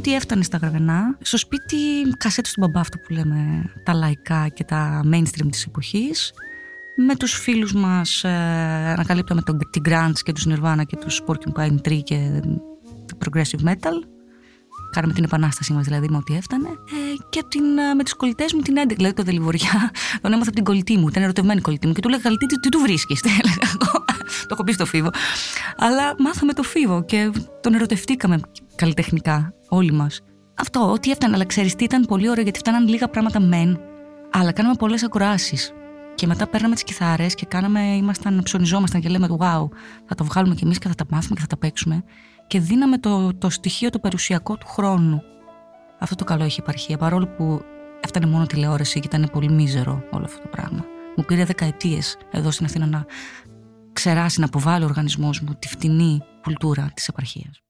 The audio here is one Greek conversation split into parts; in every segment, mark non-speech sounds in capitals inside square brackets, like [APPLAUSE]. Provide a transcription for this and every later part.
ό,τι έφτανε στα γραβενά. Στο σπίτι, κασέτες του μπαμπά, αυτό που λέμε, τα λαϊκά και τα mainstream της εποχής. Με τους φίλους μας ε, ανακαλύπταμε τον, την Grunge και τους Nirvana και τους Porcupine Tree και Progressive Metal. Κάναμε την επανάστασή μας δηλαδή με ό,τι έφτανε. Ε, και την, ε, με τις κολλητές μου την 11, δηλαδή το Δελιβοριά, [LAUGHS] τον έμαθα από την κολλητή μου. Ήταν ερωτευμένη κολλητή μου και του λέγα Καλτή, τι, τι του βρίσκεις. [LAUGHS] το έχω πει στο φίβο. Αλλά μάθαμε το φίβο και τον ερωτευτήκαμε καλλιτεχνικά όλοι μας. Αυτό, ό,τι έφτανε, αλλά ξέρεις τι ήταν πολύ ωραίο γιατί φτάναν λίγα πράγματα μεν, αλλά κάναμε πολλές ακροάσεις. Και μετά παίρναμε τις κιθάρες και κάναμε, ήμασταν, ψωνιζόμασταν και λέμε Wow, θα το βγάλουμε κι εμείς και θα τα μάθουμε και θα τα παίξουμε και δίναμε το, το στοιχείο το περιουσιακό του χρόνου. Αυτό το καλό έχει επαρχία, παρόλο που έφτανε μόνο τηλεόραση και ήταν πολύ μίζερο όλο αυτό το πράγμα. Μου πήρε δεκαετίες εδώ στην Αθήνα να ξεράσει, να αποβάλει ο οργανισμός μου τη φτηνή κουλτούρα της επαρχίας.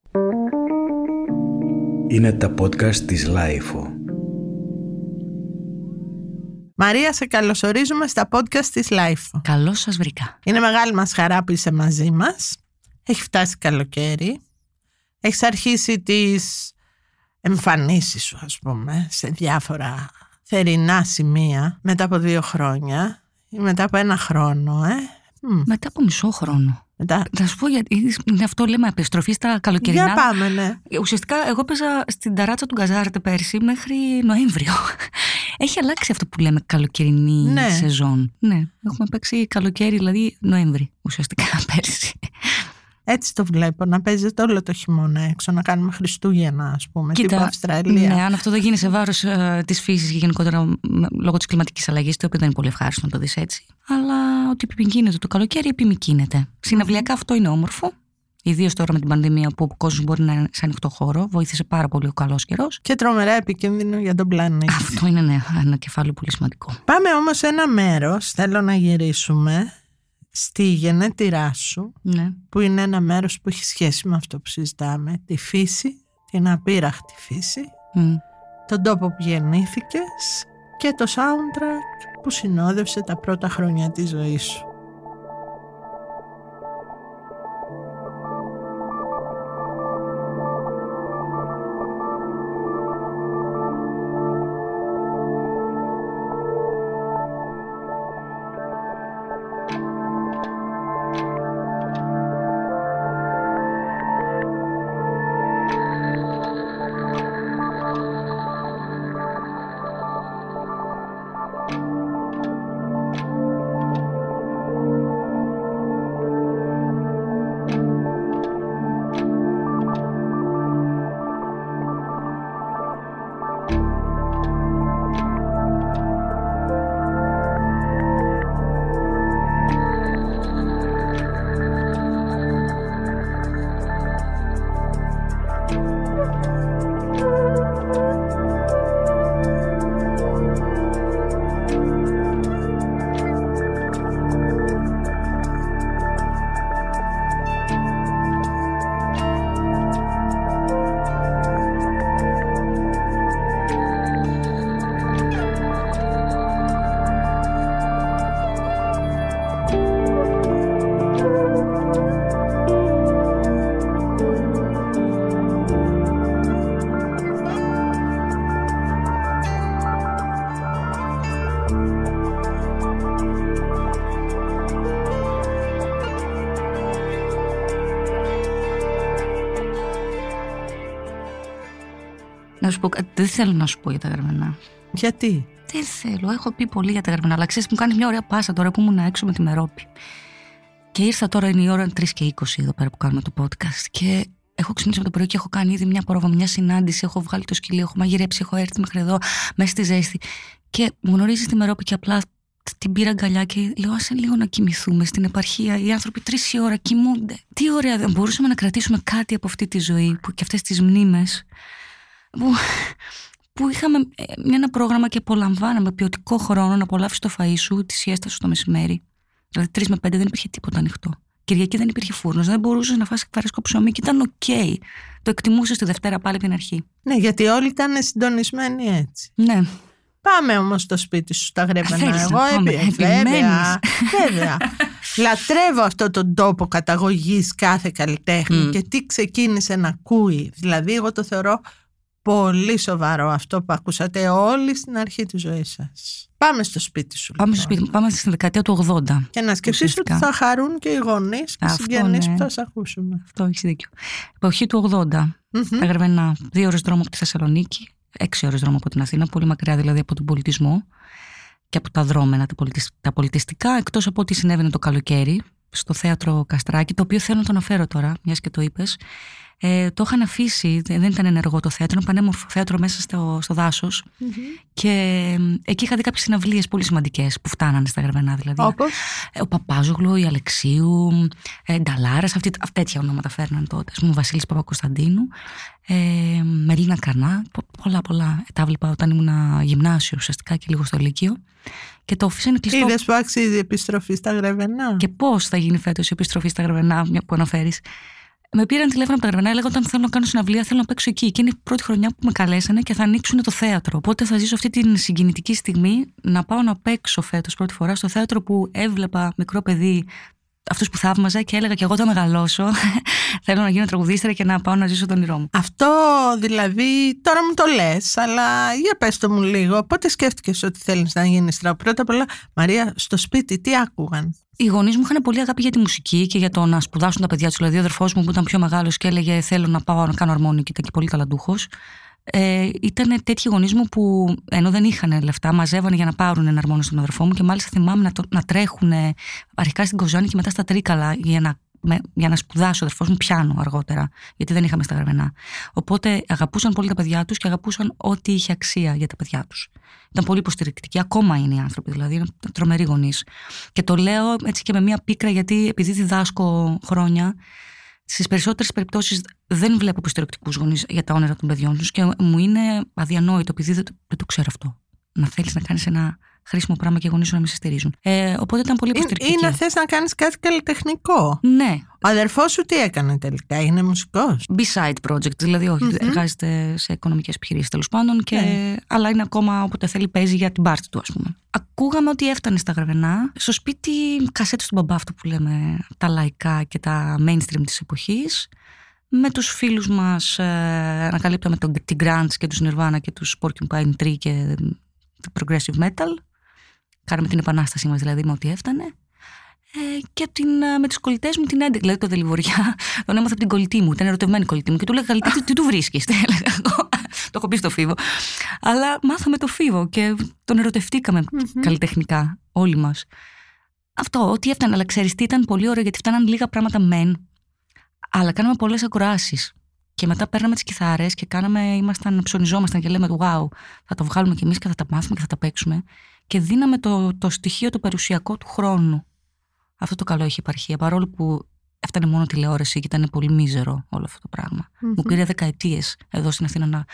Είναι τα podcast της Λάιφο. Μαρία, σε καλωσορίζουμε στα podcast της LiFO. Καλώς σας βρήκα. Είναι μεγάλη μας χαρά που είσαι μαζί μας. Έχει φτάσει καλοκαίρι. Έχεις αρχίσει τις εμφανίσεις σου ας πούμε σε διάφορα θερινά σημεία μετά από δύο χρόνια ή μετά από ένα χρόνο ε. Μετά από μισό χρόνο. Μετά... Θα σου πω γιατί είναι αυτό λέμε επιστροφή στα καλοκαιρινά. Για πάμε, ναι. Ουσιαστικά εγώ παίζα στην ταράτσα του Γκαζάρτε πέρσι μέχρι Νοέμβριο. [LAUGHS] Έχει αλλάξει αυτό που λέμε καλοκαιρινή ναι. σεζόν. Ναι, έχουμε παίξει καλοκαίρι, δηλαδή Νοέμβρη ουσιαστικά [LAUGHS] πέρσι. Έτσι το βλέπω, να παίζετε όλο το χειμώνα έξω, να κάνουμε Χριστούγεννα, ας πούμε, Κοίτα, τύπου Αυστραλία. Ναι, αν αυτό δεν γίνει σε βάρος ε, της φύσης και γενικότερα λόγω της κλιματικής αλλαγής, το οποίο δεν είναι πολύ ευχάριστο να το δεις έτσι. Αλλά ότι επιμηκύνεται το καλοκαίρι, επιμηκύνεται. Συναυλιακά αυτό είναι όμορφο. Ιδίως τώρα με την πανδημία που ο κόσμος μπορεί να είναι σε ανοιχτό χώρο. Βοήθησε πάρα πολύ ο καλός καιρός. Και τρομερά επικίνδυνο για τον πλανήτη. Αυτό είναι ναι, ένα κεφάλαιο πολύ σημαντικό. Πάμε όμως σε ένα μέρος, θέλω να γυρίσουμε στη γενέτειρά σου, ναι. που είναι ένα μέρος που έχει σχέση με αυτό που συζητάμε, τη φύση, την απείραχτη φύση, τον τόπο που γεννήθηκες και το soundtrack που συνόδευσε τα πρώτα χρόνια της ζωής σου. Δεν θέλω να σου πω για τα γραμμένα. Γιατί; Δεν θέλω, έχω πει πολύ για τα γραμμένα. Αλλά ξέρεις, μου κάνει μια ωραία πάσα τώρα που ήμουν έξω με τη Μερόπη. Και ήρθα τώρα, είναι η ώρα 3 και 20 εδώ πέρα που κάνουμε το podcast. Και έχω ξυπνήσει από το πρωί και έχω κάνει ήδη μια πρόβα, μια συνάντηση. Έχω βγάλει το σκυλί, έχω μαγειρέψει, έχω έρθει μέχρι εδώ, μέσα στη ζέστη. Και μου γνωρίζεις τη Μερόπη και απλά την πήρα αγκαλιά και λέω: Άσε λίγο να κοιμηθούμε στην επαρχία. Οι άνθρωποι τρεις η ώρα κοιμούνται. Τι ωραία, δεν μπορούσαμε να κρατήσουμε κάτι από αυτή τη ζωή που και αυτές τις μνήμες που, που είχαμε ε, ένα πρόγραμμα και απολαμβάναμε ποιοτικό χρόνο να απολαύσει το φαΐ σου, τη σιέστα σου το μεσημέρι. Δηλαδή, τρεις με πέντε δεν υπήρχε τίποτα ανοιχτό. Κυριακή δεν υπήρχε φούρνος, δεν μπορούσες να φας φρέσκο ψωμί και ήταν οκ. Το εκτιμούσες τη Δευτέρα πάλι από την αρχή. Ναι, γιατί όλοι ήταν συντονισμένοι έτσι. Ναι. Πάμε όμως στο σπίτι σου στα Γρεβενά. Εγώ έπειτα. Βέβαια. βέβαια. Λατρεύω αυτό τον τόπο καταγωγής κάθε καλλιτέχνη και τι ξεκίνησε να ακούει. Δηλαδή, εγώ το θεωρώ πολύ σοβαρό αυτό που ακούσατε όλοι στην αρχή της ζωής σας. Πάμε στο σπίτι σου. Πάμε στο λοιπόν. σπίτι, πάμε στην δεκαετία του 80. Και να σκεφτείς ότι Ουσιαστικά. θα χαρούν και οι γονείς και οι Αυτό, συγγενείς ναι. που θα σε ακούσουμε. Αυτό έχεις δίκιο. Εποχή του 80. Μμμ. Τα Γρεβενά, δύο ώρες δρόμο από τη Θεσσαλονίκη, έξι ώρες δρόμο από την Αθήνα, πολύ μακριά δηλαδή από τον πολιτισμό και από τα δρόμενα τα, πολιτισ- τα πολιτιστικά, εκτός από ό,τι συνέβαινε το καλοκαίρι στο θέατρο Καστράκη, το οποίο θέλω να το αναφέρω τώρα, μιας και το είπες. Ε, το είχαν αφήσει, δεν ήταν ενεργό το θέατρο, ήταν πανέμορφο θέατρο μέσα στο, στο δάσος. Και ε, εκεί είχα δει κάποιες συναυλίες πολύ σημαντικές που φτάνανε στα Γρεβενά δηλαδή. Όπως; Ε, Ο Παπάζογλου, η Αλεξίου, ε, Νταλάρας, αυτή, αυ- τέτοια ονόματα φέρναν τότε. Α πούμε, ο Βασίλης Παπακοσταντίνου, ε, Μελίνα Καρνά, πο- πολλά πολλά. Ε, τα έβλεπα όταν ήμουν γυμνάσιο ουσιαστικά και λίγο στο Λύκειο. Και το αφήσανε κλειστό. είδες που αξίζει η επιστροφή στα Γρεβενά; Και πώς θα γίνει φέτος η επιστροφή στα Γραβενά, μια που αναφέρεις. Με πήραν τηλέφωνο από τα Γραβενά, έλεγα όταν θέλω να κάνω συναυλία, θέλω να παίξω εκεί. Και είναι η πρώτη χρονιά που με καλέσανε και θα ανοίξουν το θέατρο. Οπότε θα ζήσω αυτή την συγκινητική στιγμή να πάω να παίξω φέτος πρώτη φορά στο θέατρο που έβλεπα μικρό παιδί αυτούς που θαύμαζα και έλεγα και εγώ θα μεγαλώσω. [LAUGHS] θέλω να γίνω τραγουδίστρια και να πάω να ζήσω τον όνειρό μου. Αυτό δηλαδή, τώρα μου το λες, αλλά για πες το μου λίγο. Πότε σκέφτηκες ότι θέλεις να γίνεις τραγουδίστρια. Πρώτα απ' όλα, Μαρία, στο σπίτι τι άκουγαν; Οι γονείς μου είχαν πολύ αγάπη για τη μουσική και για το να σπουδάσουν τα παιδιά τους. Δηλαδή, ο αδερφός μου που ήταν πιο μεγάλος και έλεγε Θέλω να πάω να κάνω αρμόνι και ήταν και πολύ ταλαντούχος. Ε, ήταν τέτοιοι γονείς μου που ενώ δεν είχαν λεφτά, μαζεύανε για να πάρουν ένα αρμόνι στον αδερφό μου και μάλιστα θυμάμαι να, το, να τρέχουν αρχικά στην Κοζάνη και μετά στα Τρίκαλα για να, με, για να σπουδάσει ο αδερφός μου πιάνο αργότερα, γιατί δεν είχαμε στα γραβενά. Οπότε αγαπούσαν πολύ τα παιδιά τους και αγαπούσαν ό,τι είχε αξία για τα παιδιά τους. Ήταν πολύ υποστηρικτικοί, ακόμα είναι οι άνθρωποι, δηλαδή είναι τρομεροί γονείς. Και το λέω έτσι και με μία πίκρα, γιατί επειδή διδάσκω χρόνια, στις περισσότερες περιπτώσεις δεν βλέπω υποστηρικτικούς γονείς για τα όνειρα των παιδιών τους και μου είναι αδιανόητο, επειδή δεν, το- δεν το ξέρω αυτό. Να θέλεις να κάνεις ένα χρήσιμο πράγμα και οι γονείς σου να μην σε στηρίζουν. Ε, οπότε ήταν πολύ Ή, ή υποστηρικτική. να θες να κάνεις κάτι καλλιτεχνικό. Ναι, Ο αδερφός σου τι έκανε τελικά, είναι μουσικός; B-side project, δηλαδή όχι, Μμμ. εργάζεται σε οικονομικές επιχειρήσεις τέλος πάντων, και, Ναι. αλλά είναι ακόμα όποτε θέλει παίζει για την πάρτη του ας πούμε. Ακούγαμε ότι έφτανε στα γραβενά, στο σπίτι κασέτες του μπαμπά αυτό που λέμε, τα λαϊκά και τα mainstream της εποχής, με τους φίλους μας ε, ανακαλύπταμε τον, την Grunge και τους Nirvana και τους Porcupine Tree και το Progressive Metal. Κάναμε την επανάστασή μας δηλαδή με ό,τι έφτανε. Ε, και την, ε, με τις κολλητές μου την 11, δηλαδή το Δελιβοριά, [LAUGHS] τον έμαθα από την κολλητή μου, ήταν ερωτευμένη η κολλητή μου και του λέγα «Καλή, τι, τι του βρίσκεις, τι [LAUGHS] έλεγα εγώ. το έχω πει στο Φίβο. Αλλά μάθαμε το Φίβο και τον ερωτευτηκαμε καλλιτεχνικά όλοι μας. Αυτό, ό,τι έφτανε, αλλά ξέρεις τι ήταν πολύ ωραίο γιατί φτάναν λίγα πράγματα μεν, αλλά κάναμε πολλές ακροάσεις. Και μετά παίρναμε τις κιθάρες και κάναμε, ήμασταν, ψωνιζόμασταν και λέμε «Wow, θα το βγάλουμε κι εμείς και θα τα μάθουμε και θα τα παίξουμε». Και δίναμε το, το στοιχείο το περιουσιακό του χρόνου. Αυτό το καλό είχε επαρχία, παρόλο που έφτανε μόνο τηλεόραση και ήταν πολύ μίζερο όλο αυτό το πραγμα Μου πήρε δεκαετίες εδώ στην Αθήνα να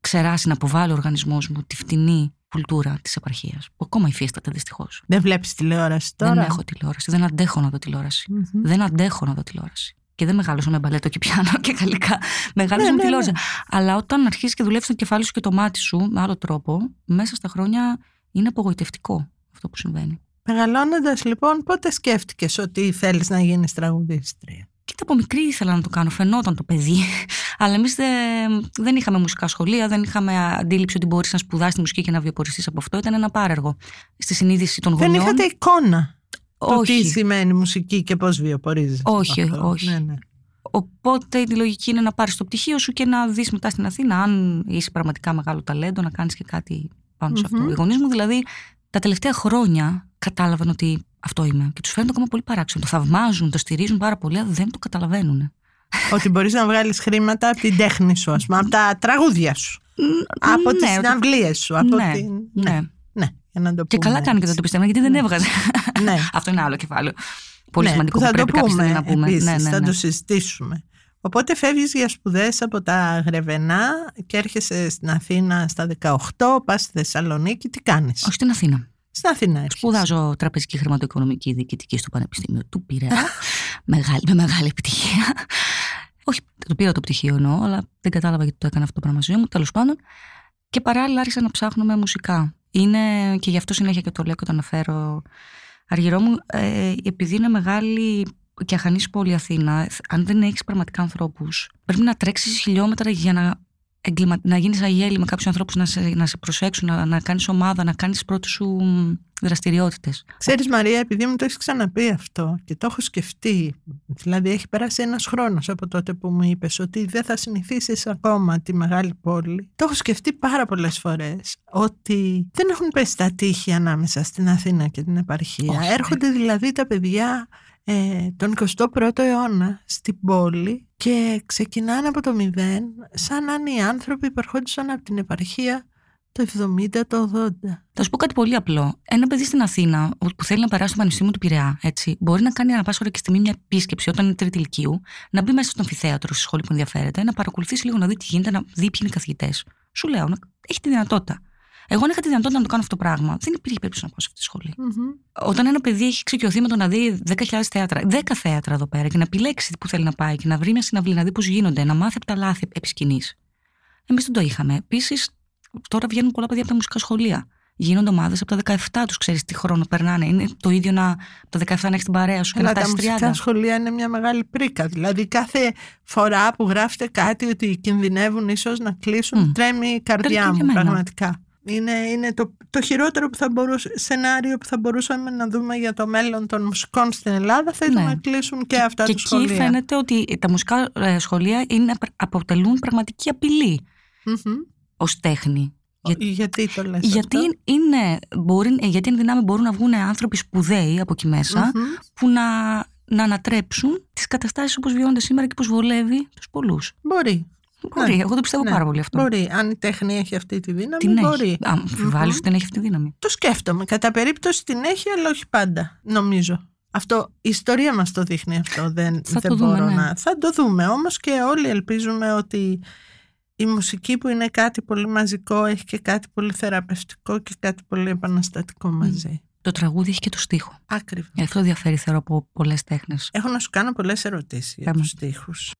ξεράσει, να αποβάλει ο οργανισμός μου τη φτηνή κουλτούρα της επαρχίας. Που ακόμα υφίσταται δυστυχώς. Δεν βλέπεις τηλεόραση τώρα; Δεν έχω τηλεόραση, δεν αντέχω να δω τηλεόραση. Μμμ. Δεν αντέχω να δω τηλεόραση. Και δεν μεγάλωσα με μπαλέτο και πιάνο και γαλλικά. Μεγάλωσα Ναι, με ναι, τηλεόραση. ναι. Αλλά όταν αρχίσει και δουλεύεις το κεφάλι σου και το μάτι σου με άλλο τρόπο, μέσα στα χρόνια είναι απογοητευτικό αυτό που συμβαίνει. Μεγαλώνοντας λοιπόν, πότε σκέφτηκες ότι θέλεις να γίνεις τραγουδίστρια; Κοίτα, από μικρή ήθελα να το κάνω, φαινόταν το παιδί. Αλλά εμείς δεν, δεν είχαμε μουσικά σχολεία, δεν είχαμε αντίληψη ότι μπορείς να σπουδάσεις τη μουσική και να βιοποριστείς από αυτό. Ήταν ένα πάρεργο. Στη συνείδηση των Δεν γονιών. είχατε εικόνα το τι Όχι. σημαίνει μουσική και πώς βιοπορίζεσαι. Όχι, από αυτό. όχι. Ναι, ναι. Οπότε η λογική είναι να πάρεις το πτυχίο σου και να δεις μετά στην Αθήνα, αν είσαι πραγματικά μεγάλο ταλέντο, να κάνεις και κάτι πάνω σε αυτό. Μμμ. Οι γονείς μου δηλαδή τα τελευταία χρόνια κατάλαβαν ότι αυτό είμαι. Και τους φαίνεται ακόμα πολύ παράξενο. Το θαυμάζουν, το στηρίζουν πάρα πολύ, αλλά δεν το καταλαβαίνουν. ότι μπορείς να βγάλεις χρήματα από την τέχνη σου, ας πούμε, από τα τραγούδια σου, από τις ναι, ότι- συναυλίες σου, από ναι, την... ναι. ναι, για να το Και πούμε καλά κάνει και δεν έτσι. το πιστεύω, γιατί δεν έβγαζε. Ναι. [LAUGHS] Αυτό είναι άλλο κεφάλαιο. Πολύ Ναι, σημαντικό που που θα το πρέπει κάποια στιγμή πούμε να πούμε. Επίσης, ναι, ναι, θα ναι. το συζητήσουμε. Οπότε φεύγεις για σπουδές από τα Γρεβενά και έρχεσαι στην Αθήνα στα 18, πας στη Θεσσαλονίκη, τι κάνεις; Όχι στην Αθήνα. Στην Αθήνα έρχεσαι. Σπουδάζω τραπεζική χρηματοοικονομική διοικητική στο Πανεπιστήμιο του Πειραιά. μεγάλη, με μεγάλη επιτυχία. Όχι, το πήρα το πτυχίο εννοώ, αλλά δεν κατάλαβα γιατί το έκανα αυτό το πράγμα στη ζωή μου. Τέλος πάντων. Και παράλληλα άρχισα να ψάχνω με μουσικά. Είναι και γι' αυτό συνέχεια και το λέω και το αναφέρω. Αργυρό μου, ε, επειδή είναι μεγάλη και αχανή πόλη Αθήνα, αν δεν έχεις πραγματικά ανθρώπους, πρέπει να τρέξεις χιλιόμετρα για να εγκλημα... να γίνεις αγέλη με κάποιους ανθρώπους να σε, να σε προσέξουν, να, να κάνεις ομάδα, να κάνεις πρώτες σου δραστηριότητες. Ξέρεις Μαρία, επειδή μου το έχεις ξαναπεί αυτό και το έχω σκεφτεί, δηλαδή έχει περάσει ένας χρόνος από τότε που μου είπες ότι δεν θα συνηθίσεις ακόμα τη μεγάλη πόλη. Το έχω σκεφτεί πάρα πολλές φορές ότι δεν έχουν πέσει τα τείχη ανάμεσα στην Αθήνα και την επαρχία. Όχι, Έρχονται δηλαδή τα παιδιά ε, τον 21ο αιώνα στην πόλη και ξεκινάνε από το μηδέν σαν να είναι οι άνθρωποι που ερχόντουσαν από την επαρχία το 70, το 80. Θα σου πω κάτι πολύ απλό. Ένα παιδί στην Αθήνα που θέλει να περάσει στο Πανεπιστήμιο του Πειραιά, έτσι, μπορεί να κάνει ανά πάσα ώρα και στιγμή μια επίσκεψη όταν είναι τρίτη ηλικίου, να μπει μέσα στον αμφιθέατρο στη σχολή που ενδιαφέρεται, να παρακολουθήσει λίγο να δει τι γίνεται, να δει ποιοι είναι οι καθηγητές. Σου λέω, να έχει τη δυνατότητα. Εγώ αν είχα τη δυνατότητα να το κάνω αυτό το πράγμα, δεν υπήρχε περίπτωση να πάω σε αυτή τη σχολή. Όταν ένα παιδί έχει εξοικειωθεί με το να δει 10.000 θέατρα, 10 θέατρα εδώ πέρα και να επιλέξει που θέλει να πάει και να βρει μια συναυλή, να δει πώς γίνονται, να μάθει από τα λάθη επί σκηνή. Εμείς δεν το είχαμε. Επίσης, τώρα βγαίνουν πολλά παιδιά από τα μουσικά σχολεία. Γίνονται ομάδες από τα 17 τους, ξέρεις τι χρόνο περνάνε. Είναι το ίδιο να από τα 17 να έχεις την παρέα σου και Αλλά να τα φτάσεις 30. μουσικά σχολεία είναι μια μεγάλη πρίκα. Δηλαδή κάθε φορά που γράφετε κάτι ότι κινδυνεύουν ίσως να κλείσουν, Μμ. τρέμει η καρδιά και μου εμένα. πραγματικά. Είναι, είναι το, το χειρότερο που θα μπορούσε, σενάριο που θα μπορούσαμε να δούμε για το μέλλον των μουσικών στην Ελλάδα θα ήταν Ναι. να κλείσουν και, αυτά και τα εκεί σχολεία. φαίνεται ότι τα μουσικά ε, σχολεία είναι, αποτελούν πραγματική απειλή Μμμ. ως τέχνη. Για- Γιατί το λες γιατί, αυτό; είναι, μπορεί, ε, γιατί είναι δυνάμει μπορούν να βγουν άνθρωποι σπουδαίοι από εκεί μέσα Μμμ. που να, να ανατρέψουν τις καταστάσεις όπως βιώνονται σήμερα και πώς βολεύει τους πολλούς. Μπορεί. Μπορεί, εγώ το πιστεύω Ναι. πάρα πολύ αυτό. Μπορεί. Αν η τέχνη έχει αυτή τη δύναμη, Την μπορεί. έχει. Αμφιβάλλεις ότι δεν έχει αυτή τη δύναμη. Το σκέφτομαι. Κατά περίπτωση την έχει, αλλά όχι πάντα, νομίζω. Αυτό, η ιστορία μας το δείχνει αυτό. Δεν, Θα δεν το δούμε, μπορώ ναι. να... Θα το δούμε. Όμως και όλοι ελπίζουμε ότι η μουσική που είναι κάτι πολύ μαζικό έχει και κάτι πολύ θεραπευτικό και κάτι πολύ επαναστατικό μαζί. Το τραγούδι έχει και το στίχο. Άκριβα. Γι' αυτό διαφέρει θεωρώ από πολλές τέχνες. Έχω να σου κάνω πολλές ερωτήσεις για Κάμε. τους στίχους.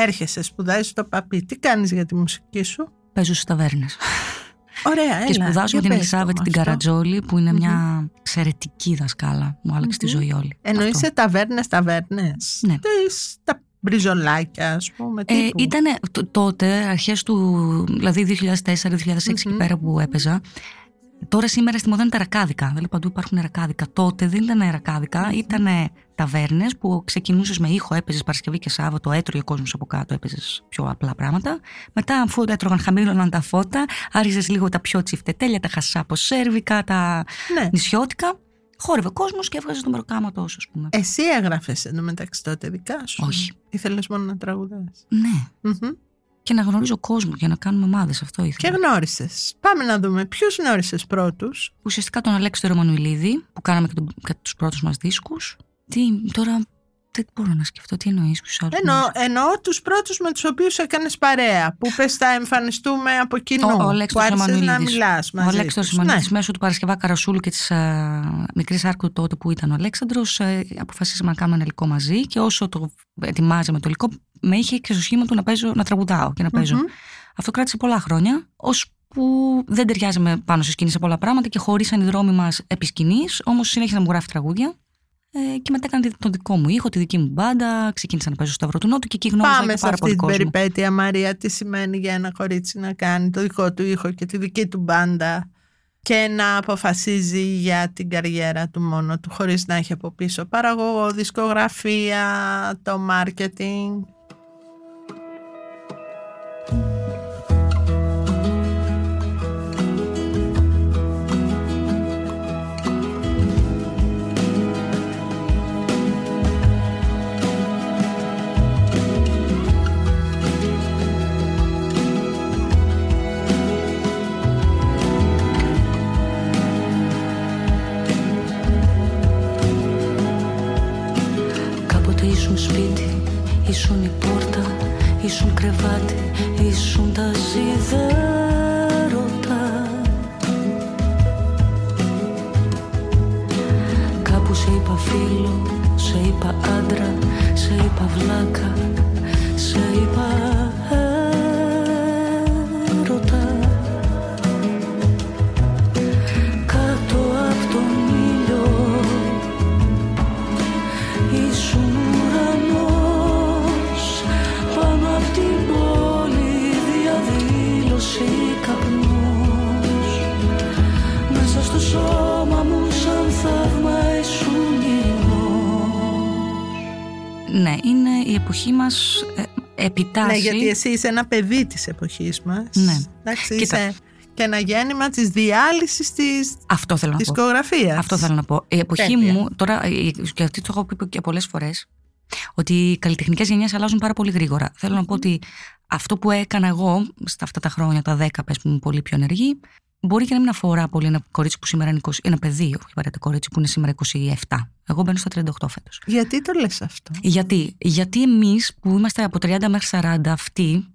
Έρχεσαι, σπουδάζεις στο παπί. Τι κάνεις για τη μουσική σου; Παίζω στις ταβέρνες. Ωραία, έλα. και σπουδάζω για με την πες το Ελισάβετ μου την αυτό. Καρατζόλη, που είναι μια εξαιρετική δασκάλα. Μου άλλαξε τη ζωή όλη. Εννοεί Αυτό. σε ταβέρνες, ταβέρνες. Ναι. Τα μπριζολάκια, ας πούμε. Ε, τύπου. ήταν τότε, αρχές του, δηλαδή 2004-2006 εκεί Μμμ. πέρα που έπαιζα. Τώρα σήμερα στη μόδα είναι τα ρακάδικα. Δηλαδή παντού υπάρχουν ρακάδικα. Τότε δεν ήταν ρακάδικα, ήταν ταβέρνες που ξεκινούσες με ήχο, έπαιζες Παρασκευή και Σάββατο, έτρωγε ο κόσμος από κάτω, έπαιζες πιο απλά πράγματα. Μετά, αφού έτρωγαν, χαμήλωναν τα φώτα, άρχιζε λίγο τα πιο τσιφτετέλια, τα χασάπο σέρβικα, τα Ναι. νησιώτικα. Χόρευε κόσμος και έβγαζε το μεροκάματο, ας πούμε. Εσύ έγραφες εντωμεταξύ τότε δικά σου. Όχι. Ήθελες μόνο να τραγουδάς. Ναι. Και να γνωρίζω κόσμο για να κάνουμε ομάδες, αυτό Και ήθελα. γνώρισες. Πάμε να δούμε ποιους γνώρισες πρώτους; Ουσιαστικά τον Αλέξη τον Ρωμανουηλίδη που κάναμε και, τον, και τους πρώτους μας δίσκους. Τι, τώρα δεν μπορώ να σκεφτώ τι εννοείς τους άλλους. Εννοώ, εννοώ τους πρώτους με τους οποίους έκανες παρέα. Που πες θα εμφανιστούμε από κοινού. Ο- ο Αλέξης που ο άρχισες να Ρωμανουηλίδης. μιλάς Ο μαζί. Αλέξης τους. Ρωμανουηλίδης Ναι. μέσω του Παρασκευά Καρασούλου και της α, μικρής Άρκου τότε που ήταν ο Αλέξανδρος ε, αποφασίσαμε να κάνουμε ένα υλικό μαζί και όσο το ετοιμάζαμε το υλικό με είχε και στο σχήμα του να, παίζω, να τραγουδάω και να παίζω. Μμμ. Αυτό κράτησε πολλά χρόνια, ώσπου δεν ταιριάζαμε πάνω στη σκηνή σε πολλά πράγματα και χωρίσαν οι δρόμοι μας επί σκηνής, όμως συνέχισε να μου γράφει τραγούδια. Ε, και μετά έκανε τον δικό μου ήχο, τη δική μου μπάντα. Ξεκίνησα να παίζω στο Σταυρό του Νότου και εκεί γνώριζα Πάμε και σε πάρα αυτή πολύ την κόσμο. περιπέτεια, Μαρία. Τι σημαίνει για ένα κορίτσι να κάνει το δικό του ήχο και τη δική του μπάντα και να αποφασίζει για την καριέρα του μόνο του χωρίς να έχει από πίσω παραγωγό, δισκογραφία, το marketing. Ήσουν η πόρτα, ήσουν κρεβάτι, ήσουν τα σιδέρωτα. Κάπου σε είπα φίλο, σε είπα άντρα, σε είπα βλάκα, σε είπα εποχή μας ε, επιτάσσει. Ναι, γιατί εσύ είσαι ένα παιδί της εποχής μας. Ναι. Εντάξει, Κοίτα. είσαι και ένα γέννημα της διάλυσης της Αυτό θέλω να πω. δισκογραφίας. Αυτό θέλω να πω. Η εποχή Τέλεια. μου, τώρα, ε, και αυτή το έχω πει και πολλές φορές, ότι οι καλλιτεχνικές γενιές αλλάζουν πάρα πολύ γρήγορα. Θέλω να πω ότι αυτό που έκανα εγώ στα αυτά τα χρόνια, τα 10 πες που ήμουν πολύ πιο ενεργή, μπορεί και να μην αφορά πολύ ένα κορίτσι που σήμερα είναι 20, ένα παιδί, όχι παρέτε κορίτσι που είναι σήμερα 27. Εγώ μπαίνω στα 38 φέτος. Γιατί το λες αυτό; Γιατί, γιατί εμείς που είμαστε από 30 μέχρι 40, αυτοί,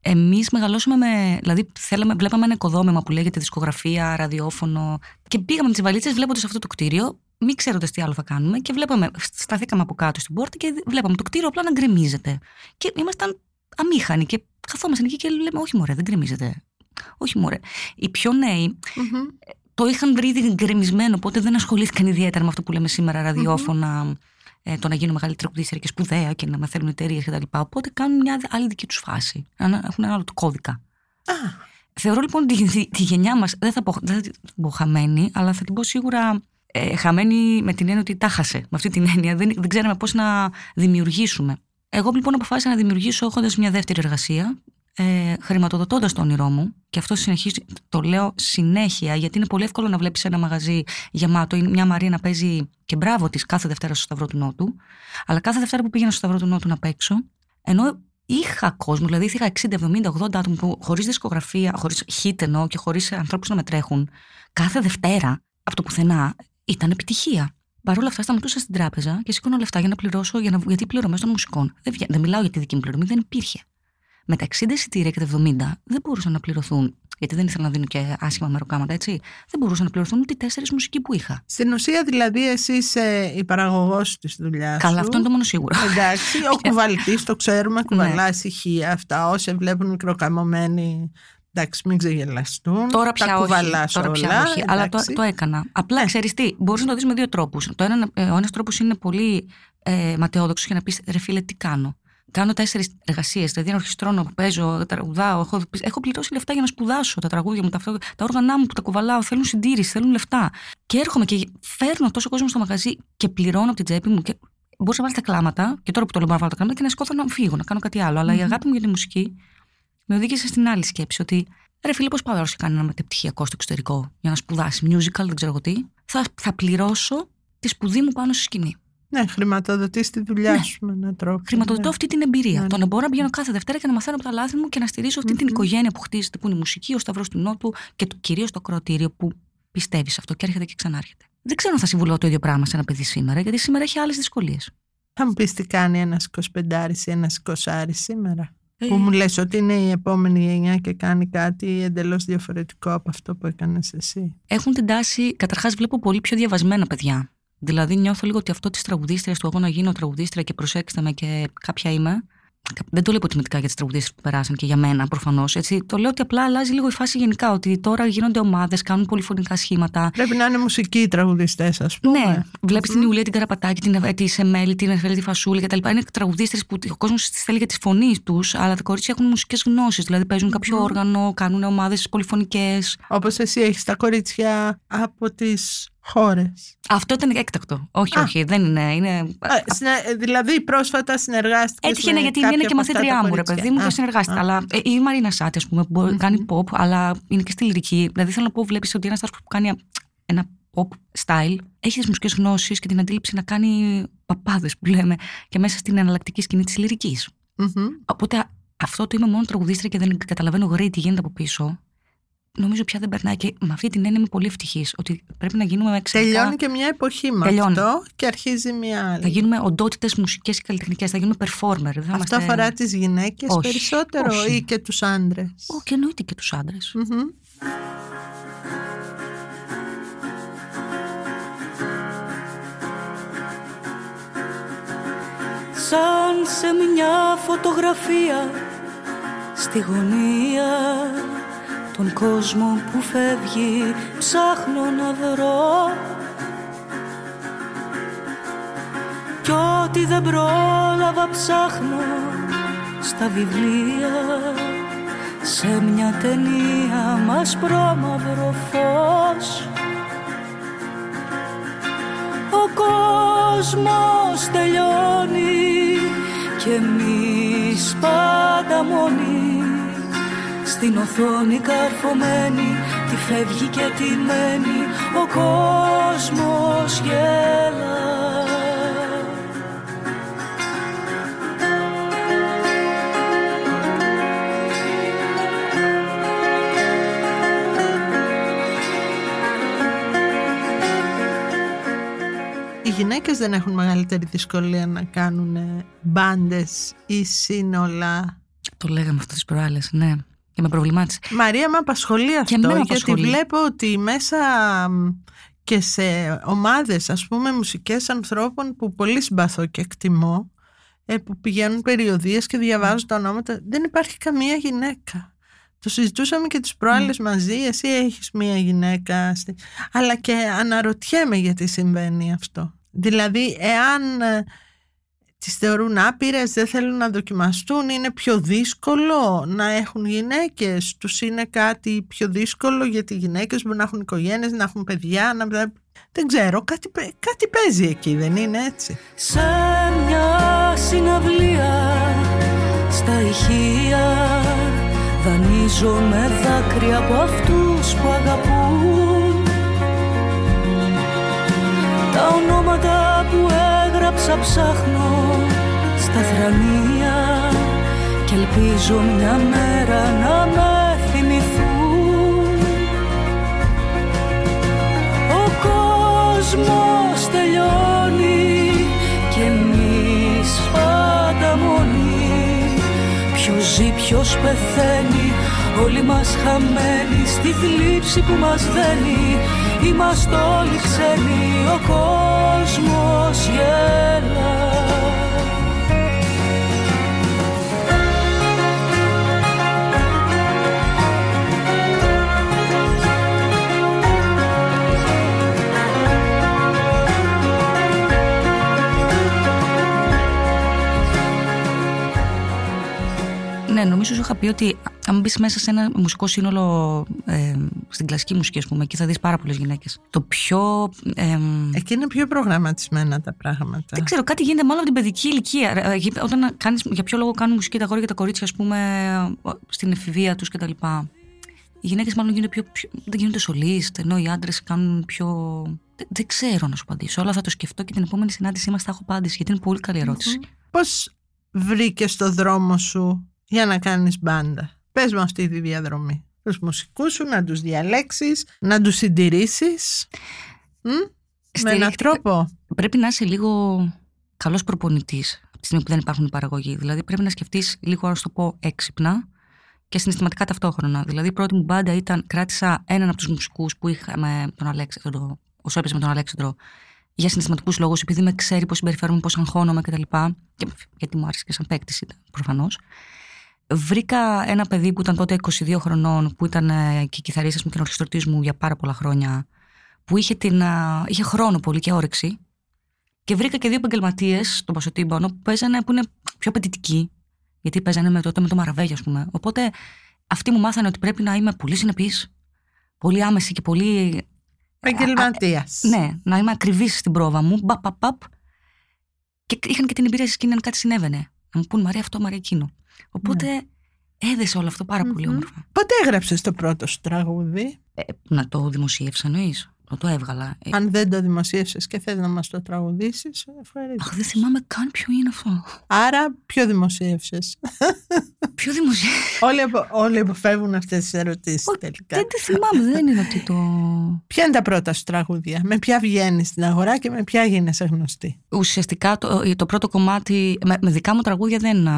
εμείς μεγαλώσαμε με. Δηλαδή, θέλαμε, βλέπαμε ένα οικοδόμημα που λέγεται δισκογραφία, ραδιόφωνο. Και πήγαμε με τις βαλίτσες βλέποντας αυτό το κτίριο, μη ξέροντας τι άλλο θα κάνουμε. Και βλέπαμε, σταθήκαμε από κάτω στην πόρτα και βλέπαμε το κτίριο απλά να γκρεμίζεται. Και ήμασταν αμήχανοι και καθόμασταν εκεί και λέμε: Όχι, μωρέ, δεν γκρεμίζεται. Όχι, μωρέ. Οι πιο νέοι Μμμ. το είχαν βρει ήδη γκρεμισμένο, οπότε δεν ασχολήθηκαν ιδιαίτερα με αυτό που λέμε σήμερα ραδιόφωνα, ε, το να γίνουν μεγάλη τραγουδίστρια και σπουδαία και να μαθαίνουν εταιρείες κτλ. Οπότε κάνουν μια άλλη δική τους φάση. Ένα- Έχουν ένα άλλο του κώδικα. Α, Θεωρώ λοιπόν τη, τη, τη γενιά μας, δεν θα πω, δεν θα την πω χαμένη, αλλά θα την πω σίγουρα ε, χαμένη με την έννοια ότι τα χάσε. Με αυτή την έννοια δεν, δεν ξέραμε πώς να δημιουργήσουμε. Εγώ λοιπόν αποφάσισα να δημιουργήσω έχοντας μια δεύτερη εργασία, ε, χρηματοδοτώντας το όνειρό μου. Και αυτό συνεχίζει, το λέω συνέχεια, γιατί είναι πολύ εύκολο να βλέπεις ένα μαγαζί γεμάτο ή μια Μαρία να παίζει και μπράβο της κάθε Δευτέρα στο Σταυρό του Νότου. Αλλά κάθε Δευτέρα που πήγαινα στο Σταυρό του Νότου να παίξω, ενώ είχα κόσμο, δηλαδή είχα 60, 70, 80 άτομα που χωρίς δισκογραφία, χωρίς hit εννοώ και χωρίς ανθρώπους να με τρέχουν, κάθε Δευτέρα από το πουθενά ήταν επιτυχία. Παρ' όλα αυτά, σταματούσα στην τράπεζα και σήκωνα λεφτά για να πληρώσω, για να, γιατί οι πληρωμές των μουσικών. Δεν, βγα- δεν μιλάω για τη δική μου πληρωμή, δεν υπήρχε. Με τα 60 εισιτήρια και τα 70 δεν μπορούσαν να πληρωθούν, γιατί δεν ήθελα να δίνω και άσχημα μεροκάματα, έτσι. Δεν μπορούσαν να πληρωθούν ούτε οι τέσσερις μουσικοί που είχα. στην ουσία δηλαδή εσύ είσαι η παραγωγός της δουλειάς Καλά, αυτό είναι το μόνο σίγουρο. Εντάξει, [LAUGHS] ο κουβαλητής το ξέρουμε, κουβαλά Ναι. ησυχία αυτά. Όσοι βλέπουν μικροκαμωμένοι Εντάξει, μην ξεγελαστούν. Τώρα πια τα όχι. κουβαλάς Τώρα πια όλα, όχι. Αλλά το, εντάξει. το έκανα. Απλά Ναι. ξέρεις τι, μπορείς να το δεις με δύο τρόπους. Ο ένα ένας τρόπος είναι πολύ ε, ματαιόδοξος για να πεις ρε φίλε, τι κάνω. Κάνω τέσσερις εργασίες. Δηλαδή, ορχιστρώνω, παίζω, τραγουδάω. Έχω, έχω πληρώσει λεφτά για να σπουδάσω τα τραγούδια μου, τα, αυτά- τα όργανά μου που τα κουβαλάω. Θέλουν συντήρηση, θέλουν λεφτά. Και έρχομαι και φέρνω τόσο κόσμο στο μαγαζί και πληρώνω από την τσέπη μου. Και μπορούσα να βάλω τα κλάματα, και τώρα που το λέω, μπορώ να βάλω τα κλάματα και να σκόθω να φύγω, να κάνω κάτι άλλο. Αλλά η αγάπη μου για τη μουσική με οδήγησε στην άλλη σκέψη ότι ρε φίλε, πώς πάω να κάνει ένα μετεπτυχιακό στο εξωτερικό για να σπουδάσεις musical, δεν ξέρω εγώ τι. Θα, θα πληρώσω τη σπουδή μου πάνω στη σκηνή. Ναι, χρηματοδοτείς τη δουλειά Ναι. σου με έναν τρόπο. Χρηματοδοτώ ναι. αυτή την εμπειρία. Ναι, Το ναι. να μπορώ να πηγαίνω κάθε Δευτέρα και να μαθαίνω από τα λάθη μου και να στηρίζω αυτή την Μμμ. οικογένεια που χτίζεται, που είναι η μουσική, ο Σταυρός του Νότου και το, κυρίως το ακροατήριο που πιστεύεις σε αυτό και έρχεται και ξανάρχεται. Δεν ξέρω αν θα συμβουλώ το ίδιο πράγμα σε ένα παιδί σήμερα, γιατί σήμερα έχει άλλες δυσκολίες. Θα μου πεις τι κάνει ένας 25 ή ένας 20 σήμερα. Ε. Που μου λες ότι είναι η επόμενη γενιά και κάνει κάτι εντελώς διαφορετικό από αυτό που έκανες εσύ. Έχουν την τάση, καταρχάς βλέπω πολύ πιο διαβασμένα παιδιά. Δηλαδή νιώθω λίγο ότι αυτό της τραγουδίστριας του εγώ να γίνω τραγουδίστρια και προσέξτε με και κάποια είμαι. Δεν το λέω υποτιμητικά για τις τραγουδίστρε που περάσαν και για μένα προφανώς. Το λέω ότι απλά αλλάζει λίγο η φάση γενικά. Ότι τώρα γίνονται ομάδες, κάνουν πολυφωνικά σχήματα. Πρέπει να είναι μουσικοί οι τραγουδιστές ας πούμε. Ναι, βλέπεις την Ιουλία την Καραπατάκη, την, Ευ- τη Σεμέλη, την Εφέλη τη Φασούλη κτλ. Είναι τραγουδίστρε που ο κόσμος τις θέλει για τη φωνής τους, αλλά τα κορίτσια έχουν μουσικές γνώσεις. Δηλαδή παίζουν κάποιο όργανο, κάνουν ομάδες πολυφωνικές. Όπως εσύ έχεις τα κορίτσια από τις χώρες. Αυτό ήταν έκτακτο. Όχι, Α. όχι, δεν είναι. είναι... Α, συνε- δηλαδή πρόσφατα συνεργάστηκες Έτυχε με ναι, γιατί η μία είναι κάποια και από αυτά τα μαθήτριά μου, ρε κορίτσια. παιδί μου, Α, και συνεργάστηκα. α. Αλλά ε, η Μαρίνα Σάτι, ας πούμε, που μπορεί- κάνει pop, αλλά είναι και στη λυρική. Δηλαδή θέλω να πω, βλέπεις ότι ένας άνθρωπος που κάνει ένα pop style έχει τις μουσικές γνώσεις και την αντίληψη να κάνει παπάδες που λέμε και μέσα στην εναλλακτική σκηνή της λυρικής. Μμμ. Οπότε αυτό το είμαι μόνο τραγουδίστρια και δεν καταλαβαίνω γρήγορα τι γίνεται από πίσω. Νομίζω πια δεν περνάει και με αυτή την έννοια είμαι πολύ ευτυχής. Ότι πρέπει να γίνουμε εξαιρετικά. Τελειώνει και μια εποχή με Τελειώνει. αυτό και αρχίζει μια άλλη. Θα γίνουμε οντότητες μουσικές και καλλιτεχνικές. Θα γίνουμε performer. Δεν θα Αυτό είμαστε- αφορά τις γυναίκες Όχι, περισσότερο όχι. ή και τους άντρες; Όχι, εννοείται και τους άντρες. Μμμ. σαν σε μια φωτογραφία στη γωνία τον κόσμο που φεύγει ψάχνω να βρω. Κι ό,τι δεν πρόλαβα ψάχνω στα βιβλία. Σε μια ταινία μας πρόμαυρο φως. Ο κόσμος τελειώνει και εμείς πάντα μόνοι στην οθόνη καρφωμένη τι φεύγει και τι μένει ο κόσμος γέλα Οι γυναίκες δεν έχουν μεγαλύτερη δυσκολία να κάνουν μπάντες ή σύνολα. Το λέγαμε αυτό τις προάλλες, ναι. Και με προβλημάτισε. Μαρία, με απασχολεί αυτό, εμένα με γιατί απασχολεί. βλέπω ότι μέσα μ, και σε ομάδες, ας πούμε, μουσικές ανθρώπων που πολύ συμπαθώ και εκτιμώ, ε, που πηγαίνουν περιοδίες και διαβάζουν τα ονόματα, δεν υπάρχει καμία γυναίκα. Το συζητούσαμε και τις προάλλες μαζί, εσύ έχεις μία γυναίκα, στη- αλλά και αναρωτιέμαι γιατί συμβαίνει αυτό. Δηλαδή, εάν ε, τις θεωρούν άπειρες, δεν θέλουν να δοκιμαστούν, είναι πιο δύσκολο να έχουν γυναίκες, τους είναι κάτι πιο δύσκολο γιατί οι γυναίκες μπορούν να έχουν οικογένειες, να έχουν παιδιά, να... δεν ξέρω, κάτι, παι- κάτι παίζει εκεί, δεν είναι έτσι; σε μια συναυλία στα ηχεία δανείζω με δάκρυα από αυτούς που αγαπούν τα ονόματα που έγραψα ψάχνω στα θρανία και ελπίζω μια μέρα να με θυμηθούν. Ο κόσμος τελειώνει και εμείς πάντα μόνοι. Ποιος ζει, ποιος πεθαίνει Όλοι μας χαμένοι στη θλίψη που μας δένει Είμαστε όλοι ξένοι Ο κόσμος γέλα Ναι, νομίζω σου είχα πει ότι αν μπεις μέσα σε ένα μουσικό σύνολο ε, στην κλασική μουσική, ας πούμε, εκεί θα δεις πάρα πολλές γυναίκες. Το πιο. Ε, Εκεί είναι πιο προγραμματισμένα τα πράγματα. δεν ξέρω, κάτι γίνεται μάλλον από την παιδική ηλικία. Ρε, ε, Όταν κάνεις, για ποιο λόγο κάνουν μουσική τα αγόρια και τα κορίτσια, ας πούμε, στην εφηβεία τους κτλ. Οι γυναίκες μάλλον γίνονται πιο, πιο, δεν γίνονται σολίστ, ενώ οι άντρες κάνουν πιο. Δεν, δεν ξέρω να σου απαντήσω. Αλλά θα το σκεφτώ και την επόμενη συνάντησή μας θα έχω απάντηση, γιατί είναι πολύ καλή ερώτηση. Πώς βρήκες το δρόμο σου; Για να κάνεις μπάντα. Πες μου αυτή τη διαδρομή. Τους μουσικούς σου να τους διαλέξεις, να τους συντηρήσεις. Μ; Με έναν Στηρίχτηκα- τρόπο. Πρέπει να είσαι λίγο καλός προπονητής από τη στιγμή που δεν υπάρχουν παραγωγή. Δηλαδή πρέπει να σκεφτείς λίγο, να σου το πω, έξυπνα και συναισθηματικά ταυτόχρονα. Δηλαδή η πρώτη μου μπάντα ήταν, κράτησα έναν από τους μουσικούς που είχαμε τον Αλέξανδρο, όσο έπαιζε με τον Αλέξανδρο, για συναισθηματικούς λόγους, επειδή με ξέρει πώς συμπεριφέρομαι, πώς αγχώνομαι κτλ. Και, γιατί μου άρεσε και σαν παίκτης ήταν προφανώς. Βρήκα ένα παιδί που ήταν τότε 22 χρονών, που ήταν ε, και κιθαρίστας μου και ορχιστρωτής μου για πάρα πολλά χρόνια, που είχε, την, α, είχε χρόνο πολύ και όρεξη. Και βρήκα και δύο επαγγελματίες στον Πασοτήμπανο που παίζανε που είναι πιο απαιτητικοί. Γιατί παίζανε με, τότε με το Μαραβέγιο, ας πούμε. Οπότε αυτοί μου μάθανε ότι πρέπει να είμαι πολύ συνεπής, πολύ άμεση και πολύ. Επαγγελματίας. Ναι, να είμαι ακριβής στην πρόβα μου. Μπαπ, μπαπ, μπαπ. Και είχαν και την εμπειρία στη σκηνή αν κάτι συνέβαινε. Να μου πούν Μαρία αυτό, Μαρία εκείνο. Οπότε έδεσε όλο αυτό πάρα πολύ Μμμ. όμορφα. Πότε έγραψες το πρώτο σου τραγούδι. Ε, να το δημοσίευσα, εννοείς; Το, το έβγαλα. Ε, Αν δεν το δημοσίευσες και θες να μας το τραγουδήσεις, ευχαριστώ. αχ, δεν θυμάμαι καν ποιο είναι αυτό. Άρα ποιο δημοσίευσες; [LAUGHS] Ποιο δημοσίευσα. όλοι, απο- όλοι αποφεύγουν αυτές τις ερωτήσεις Όχι, τελικά. Δεν τη θυμάμαι, δεν είναι ότι το. Ποια είναι τα πρώτα σου τραγούδια, με ποια βγαίνεις στην αγορά και με ποια γίνεσαι γνωστή; Ουσιαστικά το, το πρώτο κομμάτι. Με, με δικά μου τραγούδια δεν.